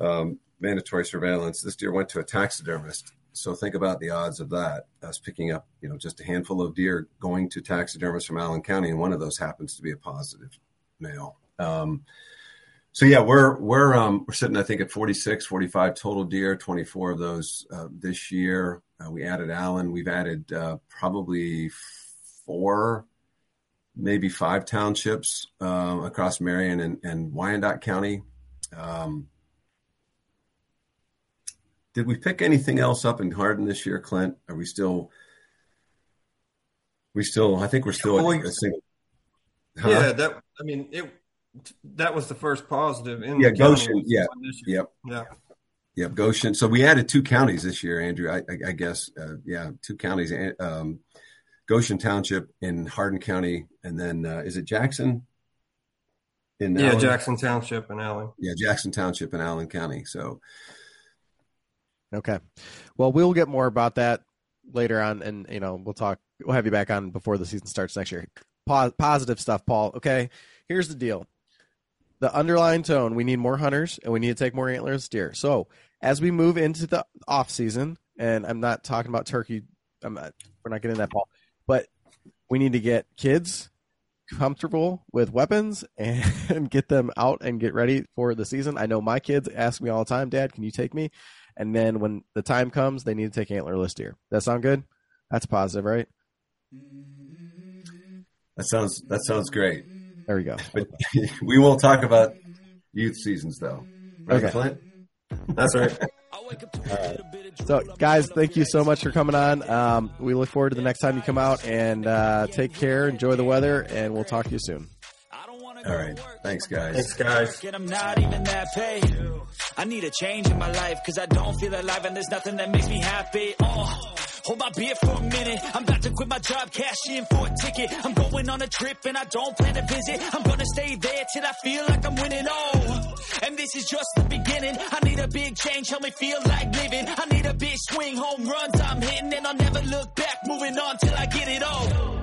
[SPEAKER 4] um, mandatory surveillance. This deer went to a taxidermist. So think about the odds of that. Us picking up, you know, just a handful of deer going to taxidermists from Allen County, and one of those happens to be a positive male. Um, so yeah, we're we're um, we're sitting I think at 46, 45 total deer, 24 of those uh, this year. Uh, we added Allen. We've added uh, probably four, maybe five townships um, across Marion and, and Wyandot County. Um, did we pick anything else up in Hardin this year, Clint? Are we still? We still, I think we're still
[SPEAKER 5] Well,
[SPEAKER 4] at a single. Huh?
[SPEAKER 5] Yeah, that I mean it. That was the first positive in
[SPEAKER 4] Yeah,
[SPEAKER 5] the
[SPEAKER 4] Goshen, yeah,
[SPEAKER 5] this year.
[SPEAKER 4] Yep.
[SPEAKER 5] Yeah.
[SPEAKER 4] Yep, Goshen. So we added two counties this year, Andrew. I, I, I guess, uh, yeah, two counties. Um, Goshen Township in Hardin County, and then uh, is it Jackson? In
[SPEAKER 5] Yeah,
[SPEAKER 4] Allen?
[SPEAKER 5] Jackson Township and Allen.
[SPEAKER 4] Yeah, Jackson Township in Allen County. So
[SPEAKER 2] Okay. Well, we'll get more about that later on, and you know, we'll talk. We'll have you back on before the season starts next year. Po- positive stuff, Paul. Okay. Here's the deal. The underlying tone: we need more hunters, and we need to take more antlerless deer. So as we move into the off season, and I'm not talking about turkey. I'm not. We're not getting that, Paul. But we need to get kids comfortable with weapons and get them out and get ready for the season. I know my kids ask me all the time, Dad, can you take me? And then when the time comes, they need to take antlerless deer. That sound good? That's positive, right? Mm-hmm.
[SPEAKER 4] that sounds that sounds great.
[SPEAKER 2] There we go.
[SPEAKER 4] But we won't talk about youth seasons though, right,
[SPEAKER 2] Okay.
[SPEAKER 4] Clint?
[SPEAKER 5] That's right.
[SPEAKER 2] So, guys, thank you so much for coming on. Um, we look forward to the next time you come out and uh, take care, enjoy the weather, and we'll talk to you soon.
[SPEAKER 4] All right, thanks, guys.
[SPEAKER 5] Thanks, guys.
[SPEAKER 1] And I'm not even that paid. I need a change in my life because I don't feel alive and there's nothing that makes me happy. Oh, hold my beer for a minute. I'm about to quit my job, cash in for a ticket. I'm going on a trip and I don't plan to visit. I'm gonna stay there till I feel like I'm winning. Oh, and this is just the beginning. I need a big change, help me feel like living. I need a big swing, home runs I'm hitting and I'll never look back. Moving on till I get it all.